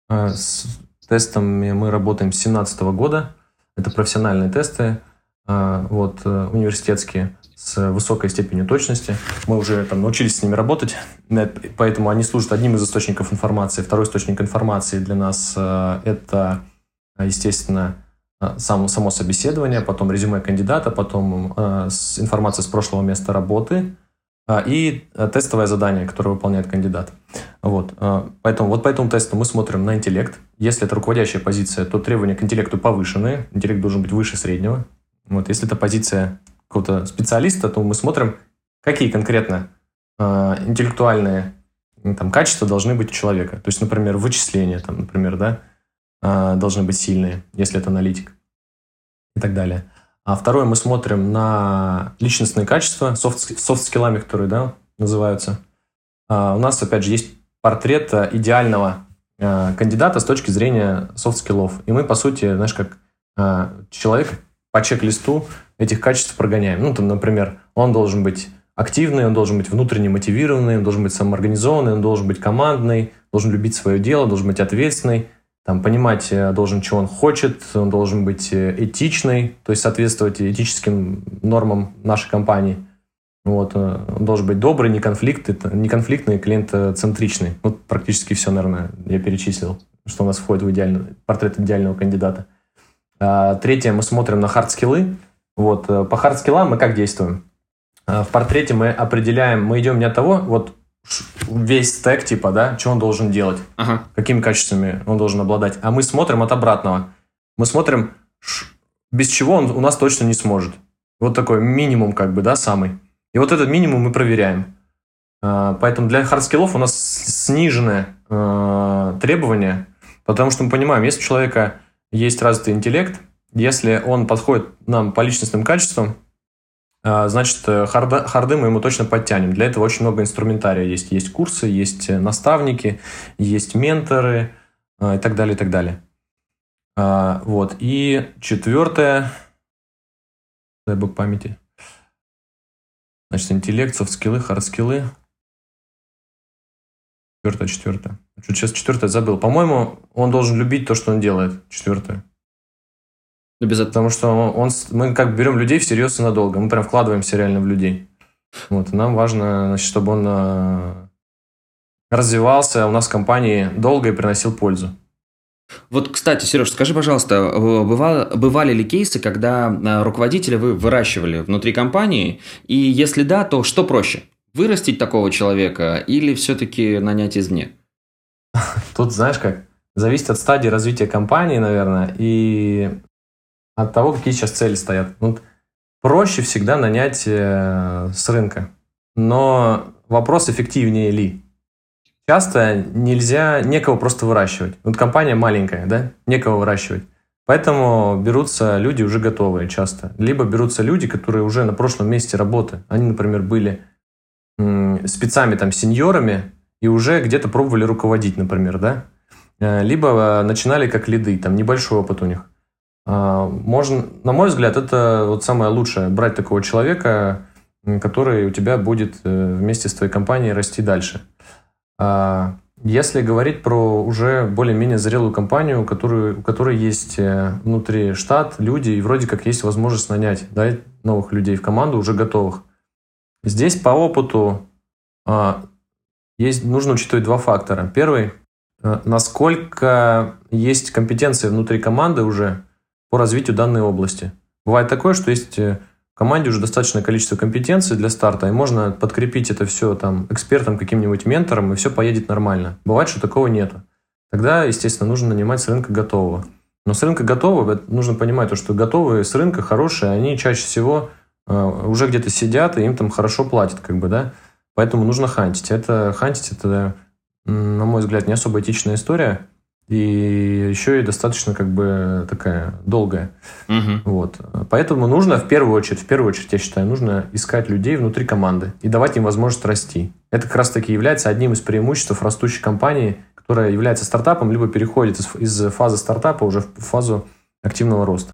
Э, с тестами мы работаем с 2017 года. Это профессиональные тесты, э, вот, э, университетские, с высокой степенью точности. Мы уже там научились с ними работать, поэтому они служат одним из источников информации. Второй источник информации для нас – это, естественно, сам, само собеседование, потом резюме кандидата, потом э, информация с прошлого места работы э, и тестовое задание, которое выполняет кандидат. Вот. Э, поэтому вот по этому тесту мы смотрим на интеллект. Если это руководящая позиция, то требования к интеллекту повышенные. Интеллект должен быть выше среднего. Вот. Если это позиция какого-то специалиста, то мы смотрим, какие конкретно э, интеллектуальные там, качества должны быть у человека. То есть, например, вычисления, там, например, да, э, должны быть сильные, если это аналитик и так далее. А второе, мы смотрим на личностные качества, soft skills ами, которые да, называются. А у нас, опять же, есть портрет идеального э, кандидата с точки зрения soft skills ов. И мы, по сути, знаешь, как э, человек по чек-листу этих качеств прогоняем. Ну, там, например, он должен быть активный, он должен быть внутренне мотивированный, он должен быть самоорганизованный, он должен быть командный, должен любить свое дело, должен быть ответственный, там, понимать э, должен, что он хочет, он должен быть э, этичный, то есть соответствовать этическим нормам нашей компании. Вот, э, он должен быть добрый, неконфликтный, неконфликтный, клиентоцентричный. Вот практически все, наверное, я перечислил, что у нас входит в идеальный, портрет идеального кандидата. А, третье, мы смотрим на hard skills. Вот, по hard skills ам мы как действуем? В портрете мы определяем, мы идем не от того, вот весь стек, типа, да, что он должен делать, ага. какими качествами он должен обладать. А мы смотрим от обратного. Мы смотрим, без чего он у нас точно не сможет. Вот такой минимум, как бы, да, самый. И вот этот минимум мы проверяем. А, поэтому для hard skills ов у нас сниженное э, требование, потому что мы понимаем, если у человека есть развитый интеллект, если он подходит нам по личностным качествам, а, значит, э, hard а, hard ы мы ему точно подтянем. Для этого очень много инструментария есть. Есть курсы, есть э, наставники, есть менторы а, и так далее, и так далее. А, вот. И четвертое, дай бог памяти. Значит, интеллект, soft skills, hard skills. Четвертое, четвертое. Сейчас четвертое забыл. По-моему, он должен любить то, что он делает. Четвертое. Ну, без... Потому что он, мы как бы берем людей всерьез и надолго. Мы прям вкладываемся реально в людей. Вот, нам важно, значит, чтобы он э, развивался у нас в компании долго и приносил пользу. Вот, кстати, Сереж, скажи, пожалуйста, бывало, бывали ли кейсы, когда э, руководителя вы выращивали внутри компании? И если да, то что проще? Вырастить такого человека или все-таки нанять извне? [laughs] Тут, знаешь как, зависит от стадии развития компании, наверное, и от того, какие сейчас цели стоят. Вот проще всегда нанять э, с рынка, но вопрос, эффективнее ли. Часто нельзя, некого просто выращивать. Вот компания маленькая, да, некого выращивать. Поэтому берутся люди уже готовые часто. Либо берутся люди, которые уже на прошлом месте работы. Они, например, были спецами, там, сеньорами, и уже где-то пробовали руководить, например, да. Э, либо э, начинали как лиды, там небольшой опыт у них. А, можно, на мой взгляд, это вот самое лучшее, брать такого человека, который у тебя будет э, вместе с твоей компанией расти дальше. А, если говорить про уже более-менее зрелую компанию, у которой, у которой есть э, внутри штат, люди, и вроде как есть возможность нанять да, новых людей в команду, уже готовых. Здесь по опыту а, есть, нужно учитывать два фактора. Первый, э, насколько есть компетенции внутри команды уже, по развитию данной области. Бывает такое, что есть э, в команде уже достаточное количество компетенций для старта, и можно подкрепить это все там экспертом, каким-нибудь ментором, и все поедет нормально. Бывает, что такого нету. Тогда, естественно, нужно нанимать с рынка готового. Но с рынка готового нужно понимать, то, что готовые с рынка хорошие, они чаще всего э, уже где-то сидят, и им там хорошо платят, как бы, да. Поэтому нужно хантить. Это хантить, это, на мой взгляд, не особо этичная история и еще и достаточно как бы такая долгая. Угу. Вот. Поэтому нужно в первую очередь, в первую очередь, я считаю, нужно искать людей внутри команды и давать им возможность расти. Это как раз таки является одним из преимуществ растущей компании, которая является стартапом, либо переходит из, из фазы стартапа уже в фазу активного роста.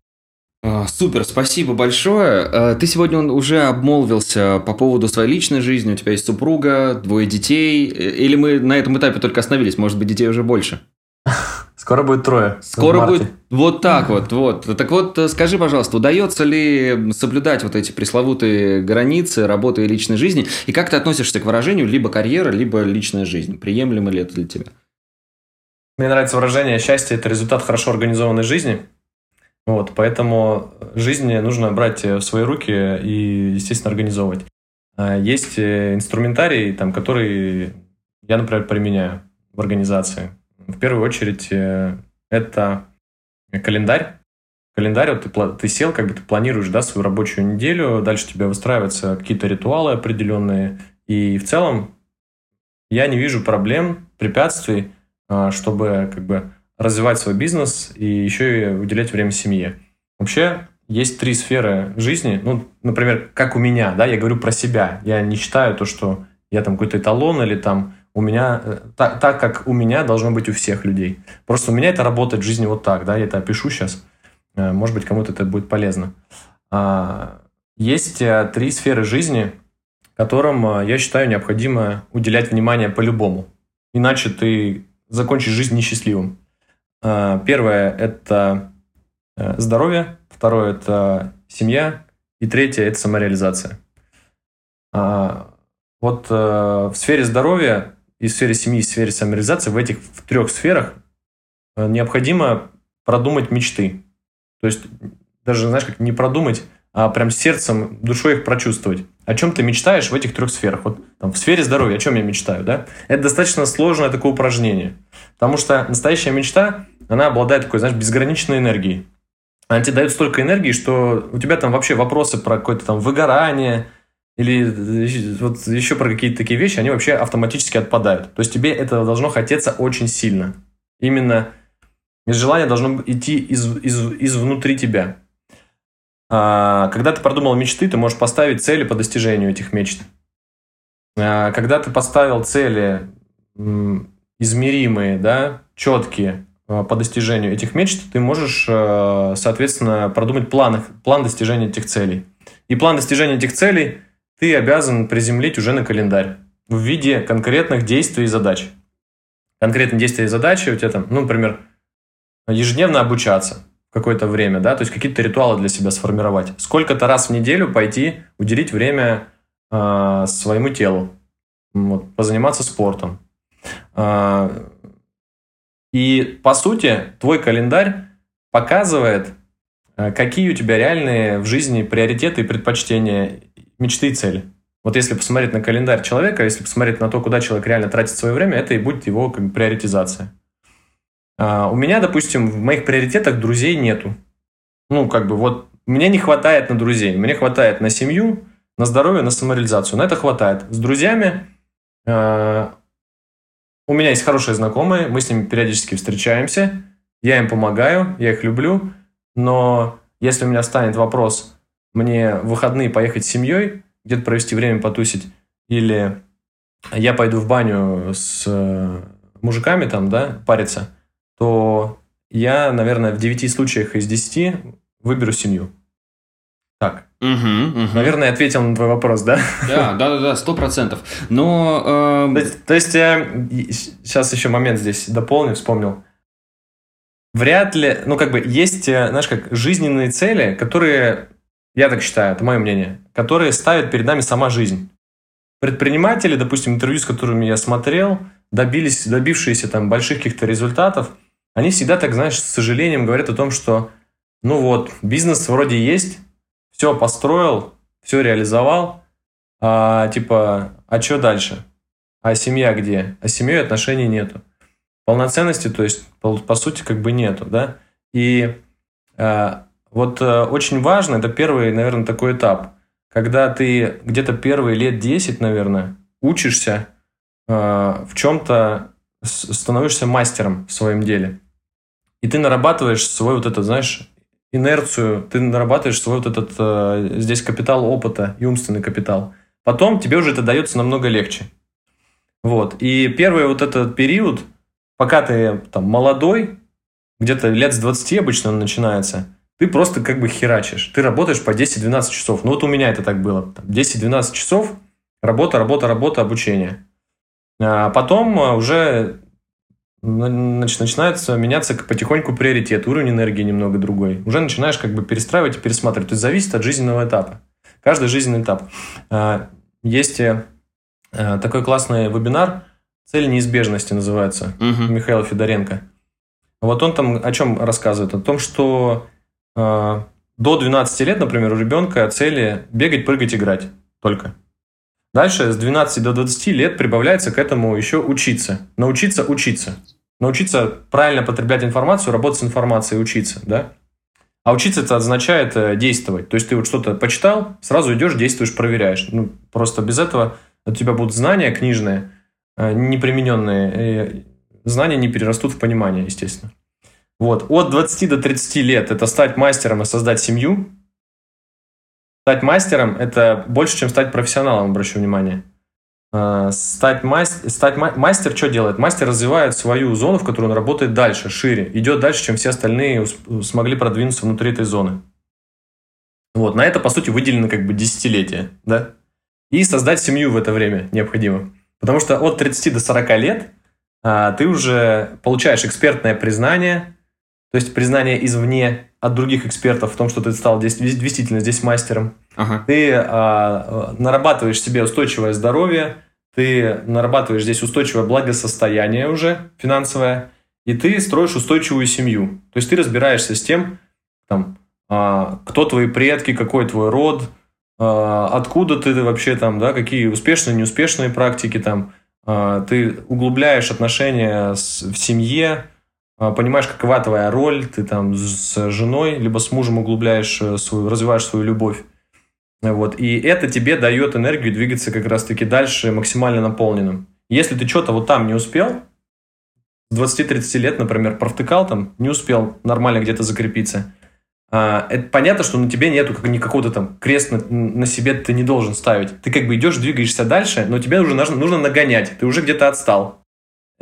А, супер, спасибо большое. А, ты сегодня уже обмолвился по поводу своей личной жизни. У тебя есть супруга, двое детей. Или мы на этом этапе только остановились? Может быть, детей уже больше? [laughs] Скоро будет трое. Скоро будет вот так вот, вот. Так вот, скажи, пожалуйста, удается ли соблюдать вот эти пресловутые границы работы и личной жизни? И как ты относишься к выражению либо карьера, либо личная жизнь? Приемлемо ли это для тебя? Мне нравится выражение «счастье – это результат хорошо организованной жизни». Вот, поэтому жизнь нужно брать в свои руки и, естественно, организовывать. А есть инструментарий, там, который я, например, применяю в организации. В первую очередь э, это календарь. Календарь, вот ты, ты сел, как бы ты планируешь да, свою рабочую неделю, дальше у тебя выстраиваются какие-то ритуалы определенные, и в целом я не вижу проблем, препятствий, а, чтобы как бы развивать свой бизнес и еще и уделять время семье. Вообще есть три сферы жизни, ну, например, как у меня, да, я говорю про себя, я не считаю то, что я там какой-то эталон или там у меня, э, так, так как у меня должно быть у всех людей. Просто у меня это работает в жизни вот так, да, я это опишу сейчас. Э, может быть, кому-то это будет полезно. А, есть э, три сферы жизни, которым, я считаю, необходимо уделять внимание по-любому. Иначе ты закончишь жизнь несчастливым. Первое – это здоровье, второе – это семья, и третье – это самореализация. А, вот в сфере здоровья и в сфере семьи, и в сфере самореализации, в этих в трех сферах э, необходимо продумать мечты. То есть даже, знаешь, как не продумать, а прям сердцем, душой их прочувствовать. О чем ты мечтаешь в этих трех сферах? Вот там, в сфере здоровья, о чем я мечтаю, да? Это достаточно сложное такое упражнение. Потому что настоящая мечта, она обладает такой, знаешь, безграничной энергией. Она тебе дает столько энергии, что у тебя там вообще вопросы про какое-то там выгорание, или вот еще про какие-то такие вещи, они вообще автоматически отпадают. То есть тебе это должно хотеться очень сильно. Именно желание должно идти из, из, из внутри тебя. А, когда ты продумал мечты, ты можешь поставить цели по достижению этих мечт. А, когда ты поставил цели измеримые, да, четкие а, по достижению этих мечт, ты можешь, а, соответственно, продумать план, план достижения этих целей. И план достижения этих целей – ты обязан приземлить уже на календарь в виде конкретных действий и задач. Конкретные действия и задачи у тебя там, ну, например, ежедневно обучаться какое-то время, да, то есть какие-то ритуалы для себя сформировать. Сколько-то раз в неделю пойти, уделить время э, своему телу, вот, позаниматься спортом. Э, и, по сути, твой календарь показывает, э, какие у тебя реальные в жизни приоритеты и предпочтения мечты и цели. Вот если посмотреть на календарь человека, если посмотреть на то, куда человек реально тратит свое время, это и будет его приоритизация. А, у меня, допустим, в моих приоритетах друзей нету. Ну, как бы вот мне не хватает на друзей. Мне хватает на семью, на здоровье, на самореализацию. На это хватает. С друзьями э, у меня есть хорошие знакомые, мы с ними периодически встречаемся, я им помогаю, я их люблю, но если у меня станет вопрос, мне в выходные поехать с семьей, где-то провести время, потусить, или я пойду в баню с э, мужиками там, да, париться, то я, наверное, в 9 случаях из 10 выберу семью. Так. Угу, угу. Наверное, я ответил на твой вопрос, да? Да, да, да, да, сто процентов. Но... Э... То, есть, то есть, я сейчас еще момент здесь дополню, вспомнил. Вряд ли, ну, как бы, есть, э, знаешь, как жизненные цели, которые я так считаю, это мое мнение, которые ставит перед нами сама жизнь. Предприниматели, допустим, интервью, с которыми я смотрел, добились, добившиеся там больших каких-то результатов, они всегда так, знаешь, с сожалением говорят о том, что ну вот, бизнес вроде есть, все построил, все реализовал, а типа, а что дальше? А семья где? А семьей отношений нету. Полноценности, то есть, по, по сути, как бы нету, да? И а, вот э, очень важно, это первый, наверное, такой этап, когда ты где-то первые лет 10, наверное, учишься э, в чем-то, становишься мастером в своем деле. И ты нарабатываешь свой вот этот, знаешь, инерцию, ты нарабатываешь свой вот этот э, здесь капитал опыта и умственный капитал. Потом тебе уже это дается намного легче. Вот. И первый вот этот период, пока ты там молодой, где-то лет с 20 обычно он начинается – ты просто как бы херачишь. Ты работаешь по 10-12 часов. Ну вот у меня это так было. 10-12 часов, работа, работа, работа, обучение. А потом а, уже значит, начинается меняться потихоньку приоритет, уровень энергии немного другой. Уже начинаешь как бы перестраивать и пересматривать. То есть зависит от жизненного этапа. Каждый жизненный этап. А, есть э, такой классный вебинар «Цель неизбежности» называется, угу. Михаила Федоренко. Вот он там о чем рассказывает? О том, что до 12 лет, например, у ребенка цели бегать, прыгать, играть только. Дальше с 12 до 20 лет прибавляется к этому еще учиться. Научиться учиться. Научиться правильно потреблять информацию, работать с информацией, учиться, да? А учиться это означает э, действовать. То есть ты вот что-то почитал, сразу идешь, действуешь, проверяешь. Ну, просто без этого у тебя будут знания книжные, э, непримененные. Знания не перерастут в понимание, естественно. Вот. От 20 до 30 лет это стать мастером и создать семью. Стать мастером – это больше, чем стать профессионалом, обращу внимание. Э, стать, мастер, стать мастер что делает? Мастер развивает свою зону, в которой он работает дальше, шире, идет дальше, чем все остальные смогли продвинуться внутри этой зоны. Вот, на это, по сути, выделено как бы десятилетие, да? И создать семью в это время необходимо. Потому что от 30 до 40 лет а, ты уже получаешь экспертное признание, то есть признание извне от других экспертов в том, что ты стал здесь, действительно здесь мастером. Ага. Ты а, нарабатываешь себе устойчивое здоровье, ты нарабатываешь здесь устойчивое благосостояние уже финансовое, и ты строишь устойчивую семью. То есть ты разбираешься с тем, там, а, кто твои предки, какой твой род, а, откуда ты вообще там, да, какие успешные, неуспешные практики там, а, ты углубляешь отношения с, в семье, а, понимаешь, какова твоя роль, ты там с женой, либо с мужем углубляешь э, свою, развиваешь свою любовь. Вот. И это тебе дает энергию двигаться как раз-таки дальше максимально наполненным. Если ты что-то вот там не успел, с 20-30 лет, например, провтыкал там, не успел нормально где-то закрепиться, а, это понятно, что на тебе нету как, никакого там крест на, на себе ты не должен ставить. Ты как бы идешь, двигаешься дальше, но тебе уже нужно, нужно нагонять. Ты уже где-то отстал.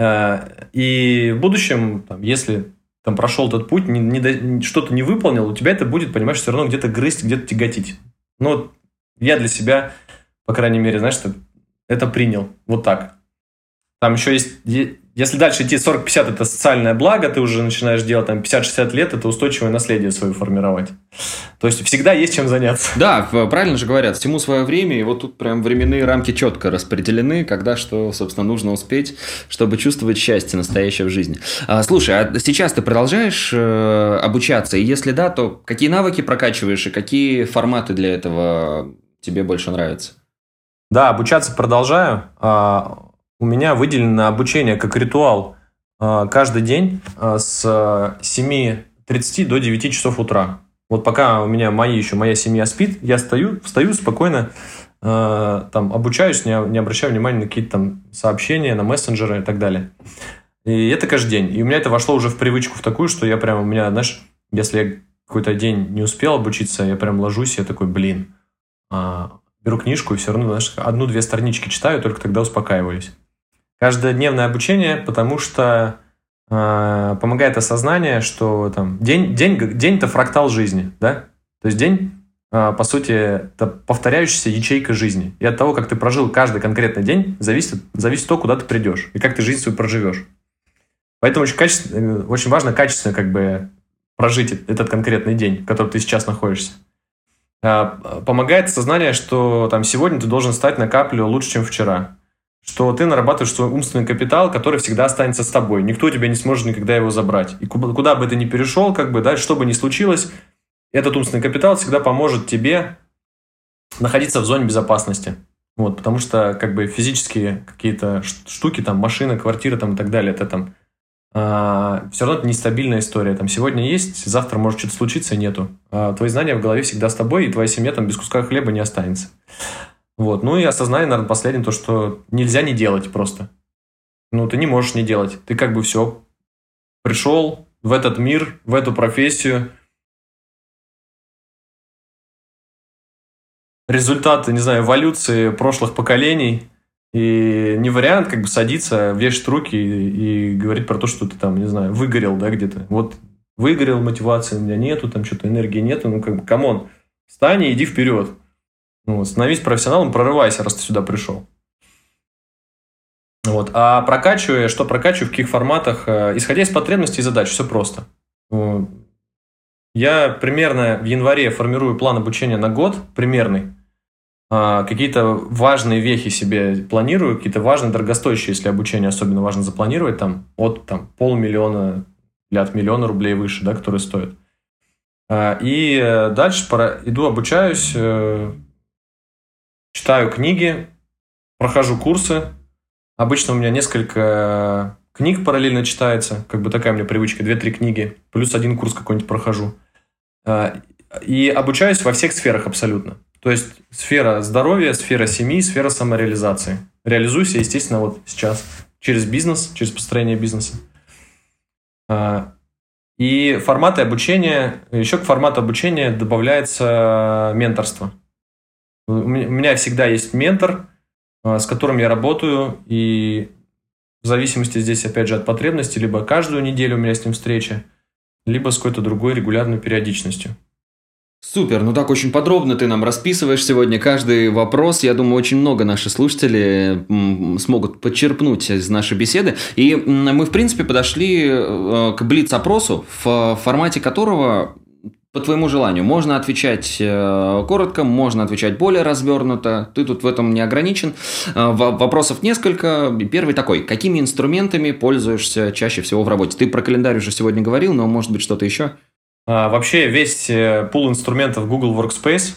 Э, и в будущем, там, если там прошел этот путь, не, не, что-то не выполнил, у тебя это будет, понимаешь, все равно где-то грызть, где-то тяготить. Ну, я для себя, по крайней мере, знаешь, это принял. Вот так. Там еще есть если дальше идти 40-50 это социальное благо, ты уже начинаешь делать там 50-60 лет, это устойчивое наследие свое формировать. То есть всегда есть чем заняться. Да, правильно же говорят, всему свое время, и вот тут прям временные рамки четко распределены, когда что, собственно, нужно успеть, чтобы чувствовать счастье настоящее в жизни. А, слушай, а сейчас ты продолжаешь э, обучаться? И если да, то какие навыки прокачиваешь и какие форматы для этого тебе больше нравятся? Да, обучаться продолжаю. А, у меня выделено обучение как ритуал а, каждый день а, с 7.30 до 9 часов утра. Вот пока у меня мои еще моя семья спит, я стою, встаю спокойно, а, там обучаюсь, не, не обращаю внимания на какие-то там сообщения, на мессенджеры и так далее. И это каждый день. И у меня это вошло уже в привычку в такую, что я прям, у меня, знаешь, если я какой-то день не успел обучиться, я прям ложусь, я такой, блин, беру книжку и все равно, знаешь, одну-две странички читаю, только тогда успокаиваюсь каждодневное обучение, потому что э, помогает осознание, что там день, день, день это фрактал жизни, да? То есть день, э, по сути, это повторяющаяся ячейка жизни. И от того, как ты прожил каждый конкретный день, зависит, зависит то, куда ты придешь и как ты жизнь свою проживешь. Поэтому очень, качественно, очень важно качественно как бы прожить этот конкретный день, в котором ты сейчас находишься. Помогает сознание, что там сегодня ты должен стать на каплю лучше, чем вчера что ты нарабатываешь свой умственный капитал, который всегда останется с тобой. Никто тебя не сможет никогда его забрать. И куда, куда бы ты ни перешел, как бы, да, что бы ни случилось, этот умственный капитал всегда поможет тебе находиться в зоне безопасности. Вот, потому что как бы физические какие-то штуки, там машина, квартира там, и так далее, это там а, все равно это нестабильная история. Там сегодня есть, завтра может что-то случиться, нету. А твои знания в голове всегда с тобой, и твоя семья там без куска хлеба не останется. Вот. Ну и осознание, наверное, последнее, то, что нельзя не делать просто. Ну, ты не можешь не делать. Ты как бы все пришел в этот мир, в эту профессию. Результаты, не знаю, эволюции прошлых поколений. И не вариант как бы садиться, вешать руки и, и говорить про то, что ты там, не знаю, выгорел, да, где-то. Вот выгорел, мотивации у меня нету, там что-то энергии нету. Ну, как бы, come on, встань и иди вперед. Ну, становись профессионалом, прорывайся, раз ты сюда пришел. Вот. А прокачивая, что прокачиваю, в каких форматах, э, исходя из потребностей и задач, все просто. Я примерно в январе формирую план обучения на год, примерный. А, какие-то важные вехи себе планирую, какие-то важные, дорогостоящие, если обучение особенно важно запланировать, там, от там, полмиллиона или от миллиона рублей выше, да, которые стоят. А, и э, дальше иду обучаюсь, э, читаю книги, прохожу курсы. Обычно у меня несколько книг параллельно читается, как бы такая у меня привычка, 2-3 книги, плюс один курс какой-нибудь прохожу. А, и обучаюсь во всех сферах абсолютно. То есть сфера здоровья, сфера семьи, сфера самореализации. Реализуйся, естественно, вот сейчас через бизнес, через построение бизнеса. А, и форматы обучения, еще к формату обучения добавляется менторство. У меня всегда есть ментор, а, с которым я работаю, и в зависимости здесь, опять же, от потребности, либо каждую неделю у меня с ним встреча, либо с какой-то другой регулярной периодичностью. Супер, ну так очень подробно ты нам расписываешь сегодня каждый вопрос. Я думаю, очень много наши слушатели смогут подчерпнуть из нашей беседы. И мы, в принципе, подошли э, к блиц-опросу, в формате которого по твоему желанию. Можно отвечать э, коротко, можно отвечать более развернуто. Ты тут в этом не ограничен. Э, вопросов несколько. Первый такой. Какими инструментами пользуешься чаще всего в работе? Ты про календарь уже сегодня говорил, но может быть что-то еще? А, вообще весь э, пул инструментов Google Workspace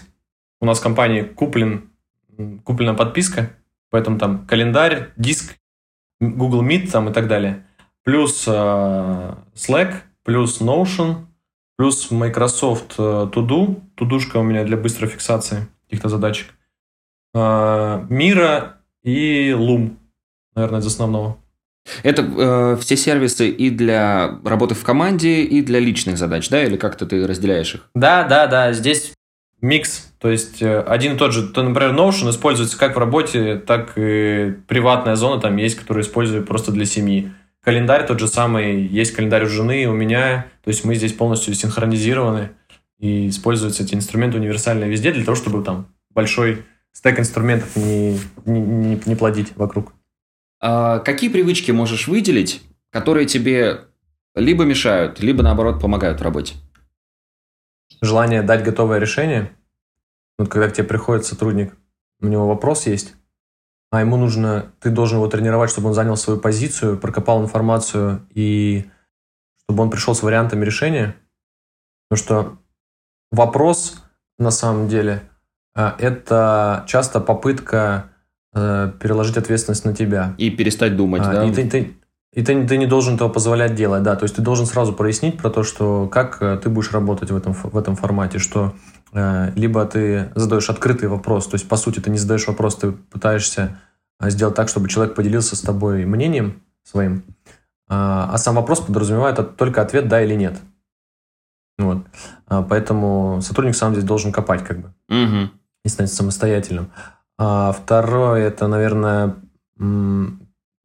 у нас в компании куплен, куплена подписка, поэтому там календарь, диск, Google Meet там и так далее. Плюс э, Slack, плюс Notion, плюс Microsoft э, To Do, тудушка у меня для быстрой фиксации каких-то задачек. Э, Мира и Loom, наверное, из основного. Это э, все сервисы и для работы в команде, и для личных задач, да? Или как-то ты разделяешь их? Да, да, да. Здесь микс. То есть э, один и тот же, то, например, Notion используется как в работе, так и приватная зона там есть, которую использую просто для семьи. Календарь тот же самый, есть календарь у жены, у меня. То есть мы здесь полностью синхронизированы и используются эти инструменты универсальные везде для того, чтобы там большой стек инструментов не, не, не, не плодить вокруг. А какие привычки можешь выделить, которые тебе либо мешают, либо наоборот помогают в работе? Желание дать готовое решение. Вот когда к тебе приходит сотрудник, у него вопрос есть, а ему нужно, ты должен его тренировать, чтобы он занял свою позицию, прокопал информацию и чтобы он пришел с вариантами решения. Потому что вопрос на самом деле э, это часто попытка Э, переложить ответственность на тебя. И перестать думать, а, да? И ты, ты, и ты, ты не должен этого позволять делать, да. То есть ты должен сразу прояснить про то, что как э, ты будешь работать в этом, в этом формате, что э, либо ты задаешь открытый вопрос, то есть по сути ты не задаешь вопрос, ты пытаешься э, сделать так, чтобы человек поделился с тобой мнением своим, а, а сам вопрос подразумевает только ответ да или нет. Вот. А, поэтому сотрудник сам здесь должен копать как бы угу. и стать самостоятельным. А второе, это, наверное,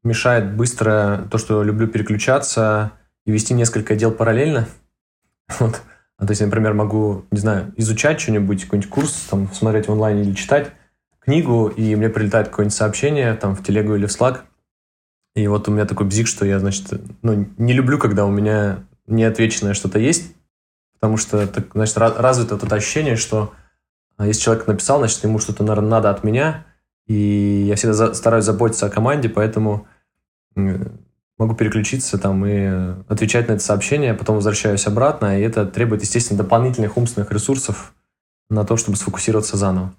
мешает быстро то, что люблю переключаться и вести несколько дел параллельно. [laughs] Вот. А то есть, например, могу, не знаю, изучать что-нибудь, какой-нибудь курс, там, смотреть в онлайне или читать книгу, и мне прилетает какое-нибудь сообщение там в телегу или в Slack, и вот у меня такой бзик, что я, значит, ну, не люблю, когда у меня неотвеченное что-то есть, потому что, так, значит, развито вот это ощущение, что а если человек написал, значит, ему что-то, наверное, надо от меня. И я всегда за, стараюсь заботиться о команде, поэтому могу переключиться там и отвечать на это сообщение, потом возвращаюсь обратно, и это требует, естественно, дополнительных умственных ресурсов на то, чтобы сфокусироваться заново.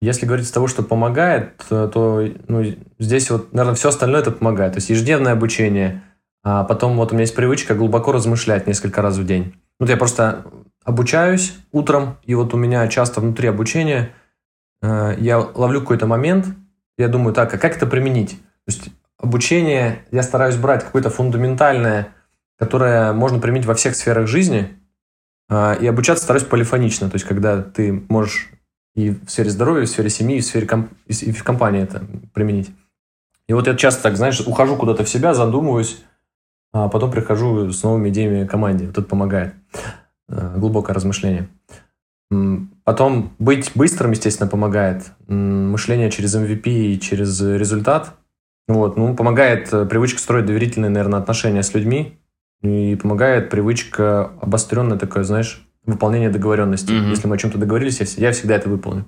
Если говорить с того, что помогает, то ну, здесь вот, наверное, все остальное это помогает. То есть ежедневное обучение, а потом вот у меня есть привычка глубоко размышлять несколько раз в день. Вот я просто обучаюсь утром, и вот у меня часто внутри обучения э, я ловлю какой-то момент, я думаю, так, а как это применить? То есть обучение я стараюсь брать какое-то фундаментальное, которое можно применить во всех сферах жизни, э, и обучаться стараюсь полифонично, то есть когда ты можешь и в сфере здоровья, и в сфере семьи, и в сфере комп- и в компании это применить. И вот я часто так, знаешь, ухожу куда-то в себя, задумываюсь, а потом прихожу с новыми идеями команде. Вот это помогает. Э, глубокое размышление. Потом быть быстрым, естественно, помогает. Мышление через MVP и через результат. Вот, ну, помогает э, привычка строить доверительные, наверное, отношения с людьми. И помогает привычка обостренная такое, знаешь, выполнение договоренностей. Угу. Если мы о чем-то договорились, я всегда это выполню.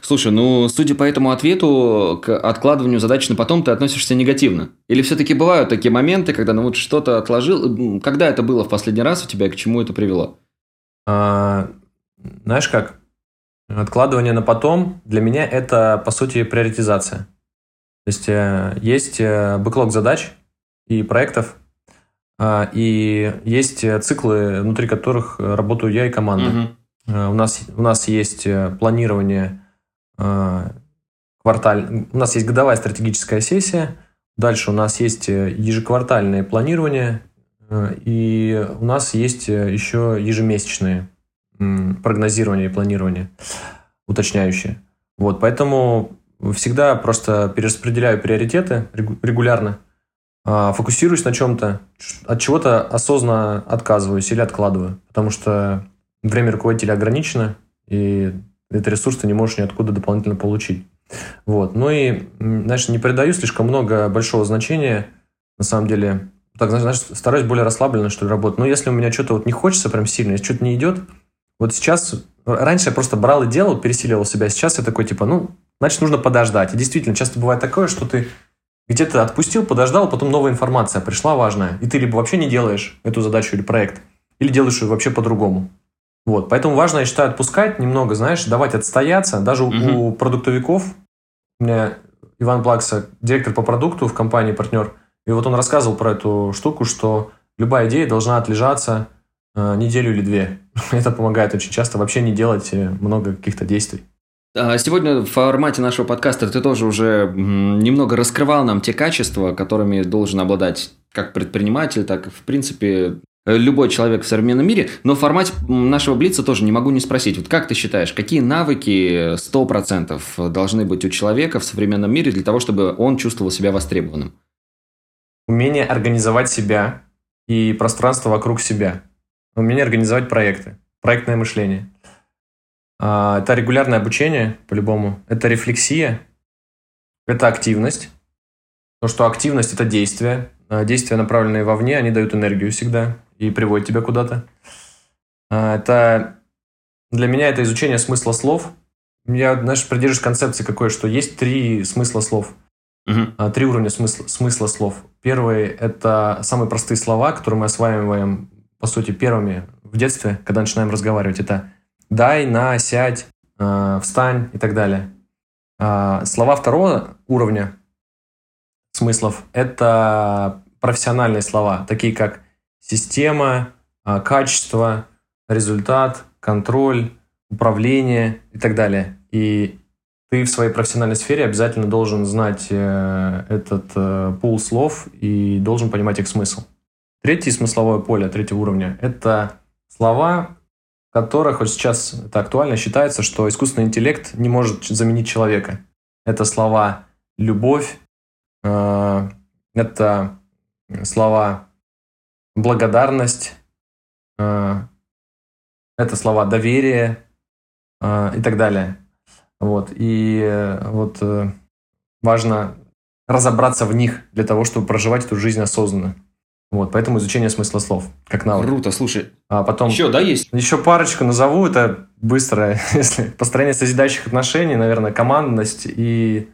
Слушай, ну, судя по этому ответу, к откладыванию задач на потом ты относишься негативно. Или все-таки бывают такие моменты, когда ну вот что-то отложил? Когда это было в последний раз у тебя и к чему это привело? А, знаешь как? Откладывание на потом для меня это, по сути, приоритизация. То есть э, есть э, бэклог задач и проектов, а, и есть циклы, внутри которых работаю я и команда. Угу. У, нас, у нас есть планирование кварталь... У нас есть годовая стратегическая сессия, дальше у нас есть ежеквартальное планирование, и у нас есть еще ежемесячные прогнозирование и планирование уточняющие. Вот, поэтому всегда просто перераспределяю приоритеты регулярно, а, фокусируюсь на чем-то, от чего-то осознанно отказываюсь или откладываю, потому что время руководителя ограничено, и этот ресурс ты не можешь ниоткуда дополнительно получить. Вот. Ну и, знаешь, не придаю слишком много большого значения, на самом деле, так, знаешь, стараюсь более расслабленно, что ли, работать. Но если у меня что-то вот не хочется прям сильно, если что-то не идет, вот сейчас, раньше я просто брал и делал, пересиливал себя, сейчас я такой, типа, ну, значит, нужно подождать. И действительно, часто бывает такое, что ты где-то отпустил, подождал, потом новая информация пришла важная, и ты либо вообще не делаешь эту задачу или проект, или делаешь ее вообще по-другому. Вот, поэтому важно, я считаю, отпускать немного, знаешь, давать отстояться. Даже угу. у продуктовиков, у меня Иван Плакса, директор по продукту в компании партнер, и вот он рассказывал про эту штуку, что любая идея должна отлежаться неделю или две. [laughs] Это помогает очень часто вообще не делать э, много каких-то действий. А сегодня в формате нашего подкаста ты тоже уже немного раскрывал нам те качества, которыми должен обладать как предприниматель, так и, в принципе, любой человек в современном мире. Но в формате нашего Блица тоже не могу не спросить. Вот как ты считаешь, какие навыки 100% должны быть у человека в современном мире для того, чтобы он чувствовал себя востребованным? Умение организовать себя и пространство вокруг себя умение организовать проекты, проектное мышление. А, это регулярное обучение, по-любому. Это рефлексия, это активность. То, что активность – это действие. А, действия, направленные вовне, они дают энергию всегда и приводят тебя куда-то. А, это для меня это изучение смысла слов. Я, знаешь, придерживаюсь концепции какой, что есть три смысла слов. Угу. Три уровня смысла, смысла слов. Первый – это самые простые слова, которые мы осваиваем по сути, первыми в детстве, когда начинаем разговаривать, это «дай», «на», «сядь», э, «встань» и так далее. Э, слова второго уровня смыслов – это профессиональные слова, такие как система, э, качество, результат, контроль, управление и так далее. И ты в своей профессиональной сфере обязательно должен знать э, этот э, пул слов и должен понимать их смысл. Третье смысловое поле третьего уровня – это слова, которых вот сейчас это актуально считается, что искусственный интеллект не может заменить человека. Это слова «любовь», э, это слова «благодарность», э, это слова «доверие» э, и так далее. Вот. И вот важно разобраться в них для того, чтобы проживать эту жизнь осознанно. Вот, поэтому изучение смысла слов, как навык. Круто, слушай. А потом... Еще, да, есть? Еще парочку назову, это быстро, [laughs] если построение созидающих отношений, наверное, командность и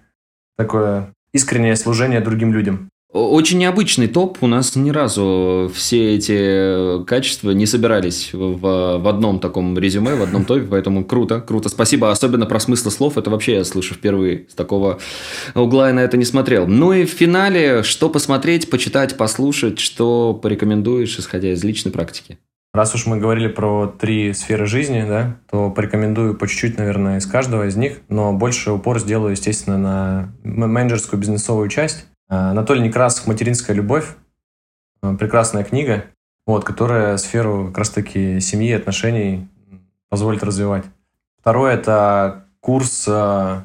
такое искреннее служение другим людям. Очень необычный топ. У нас ни разу все эти качества не собирались в, в одном таком резюме, в одном топе, поэтому круто, круто. Спасибо. Особенно про смысл слов. Это вообще я слышу впервые с такого угла и на это не смотрел. Ну и в финале, что посмотреть, почитать, послушать, что порекомендуешь, исходя из личной практики? Раз уж мы говорили про три сферы жизни, да, то порекомендую по чуть-чуть, наверное, из каждого из них, но больше упор сделаю, естественно, на менеджерскую бизнесовую часть. Э, Анатолий Некрасов «Материнская любовь». Э, прекрасная книга, вот, которая сферу как раз-таки семьи отношений позволит развивать. Второе – это курс э,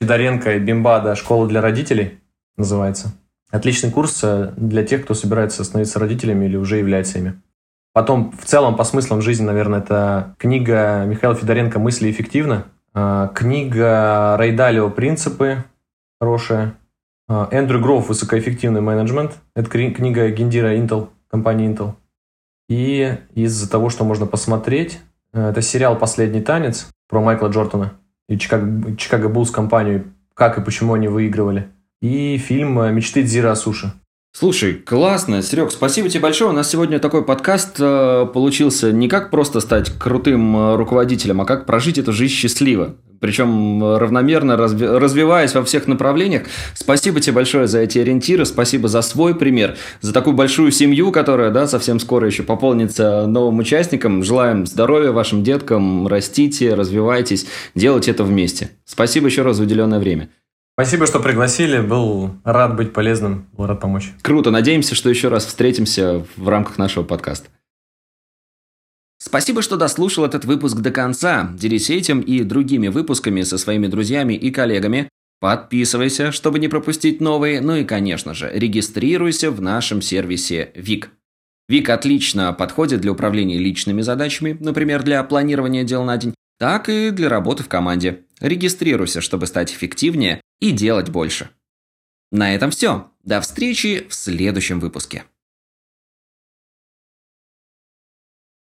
Федоренко и Бимбада «Школа для родителей» называется. Отличный курс для тех, кто собирается становиться родителями или уже является ими. Потом, в целом, по смыслам жизни, наверное, это книга Михаила Федоренко «Мысли эффективно», книга Рейдалио «Принципы», хорошая, Эндрю Гроув «Высокоэффективный менеджмент». Это книга Гендира Intel, компании Intel. И из-за того, что можно посмотреть, э, это сериал «Последний танец» про Майкла Джордана и Чикаго, Чикаго Буллс компанию, как и почему они выигрывали. И фильм «Мечты Дзира суши». Слушай, классно, Серег, спасибо тебе большое. У нас сегодня такой подкаст э, получился не как просто стать крутым э, руководителем, а как прожить эту жизнь счастливо. Причем э, равномерно разви развиваясь во всех направлениях. Спасибо тебе большое за эти ориентиры, спасибо за свой пример, за такую большую семью, которая да, совсем скоро еще пополнится новым участникам. Желаем здоровья вашим деткам, растите, развивайтесь, делайте это вместе. Спасибо еще раз за уделенное время. Спасибо, что пригласили. Был рад быть полезным, был рад помочь. Круто. Надеемся, что еще раз встретимся в рамках нашего подкаста. Спасибо, что дослушал этот выпуск до конца. Делись этим и другими выпусками со своими друзьями и коллегами. Подписывайся, чтобы не пропустить новые. Ну и, конечно же, регистрируйся в нашем сервисе ВИК. ВИК отлично подходит для управления личными задачами, например, для планирования дел на день, так и для работы в команде. Регистрируйся, чтобы стать эффективнее и делать больше. На этом все. До встречи в следующем выпуске.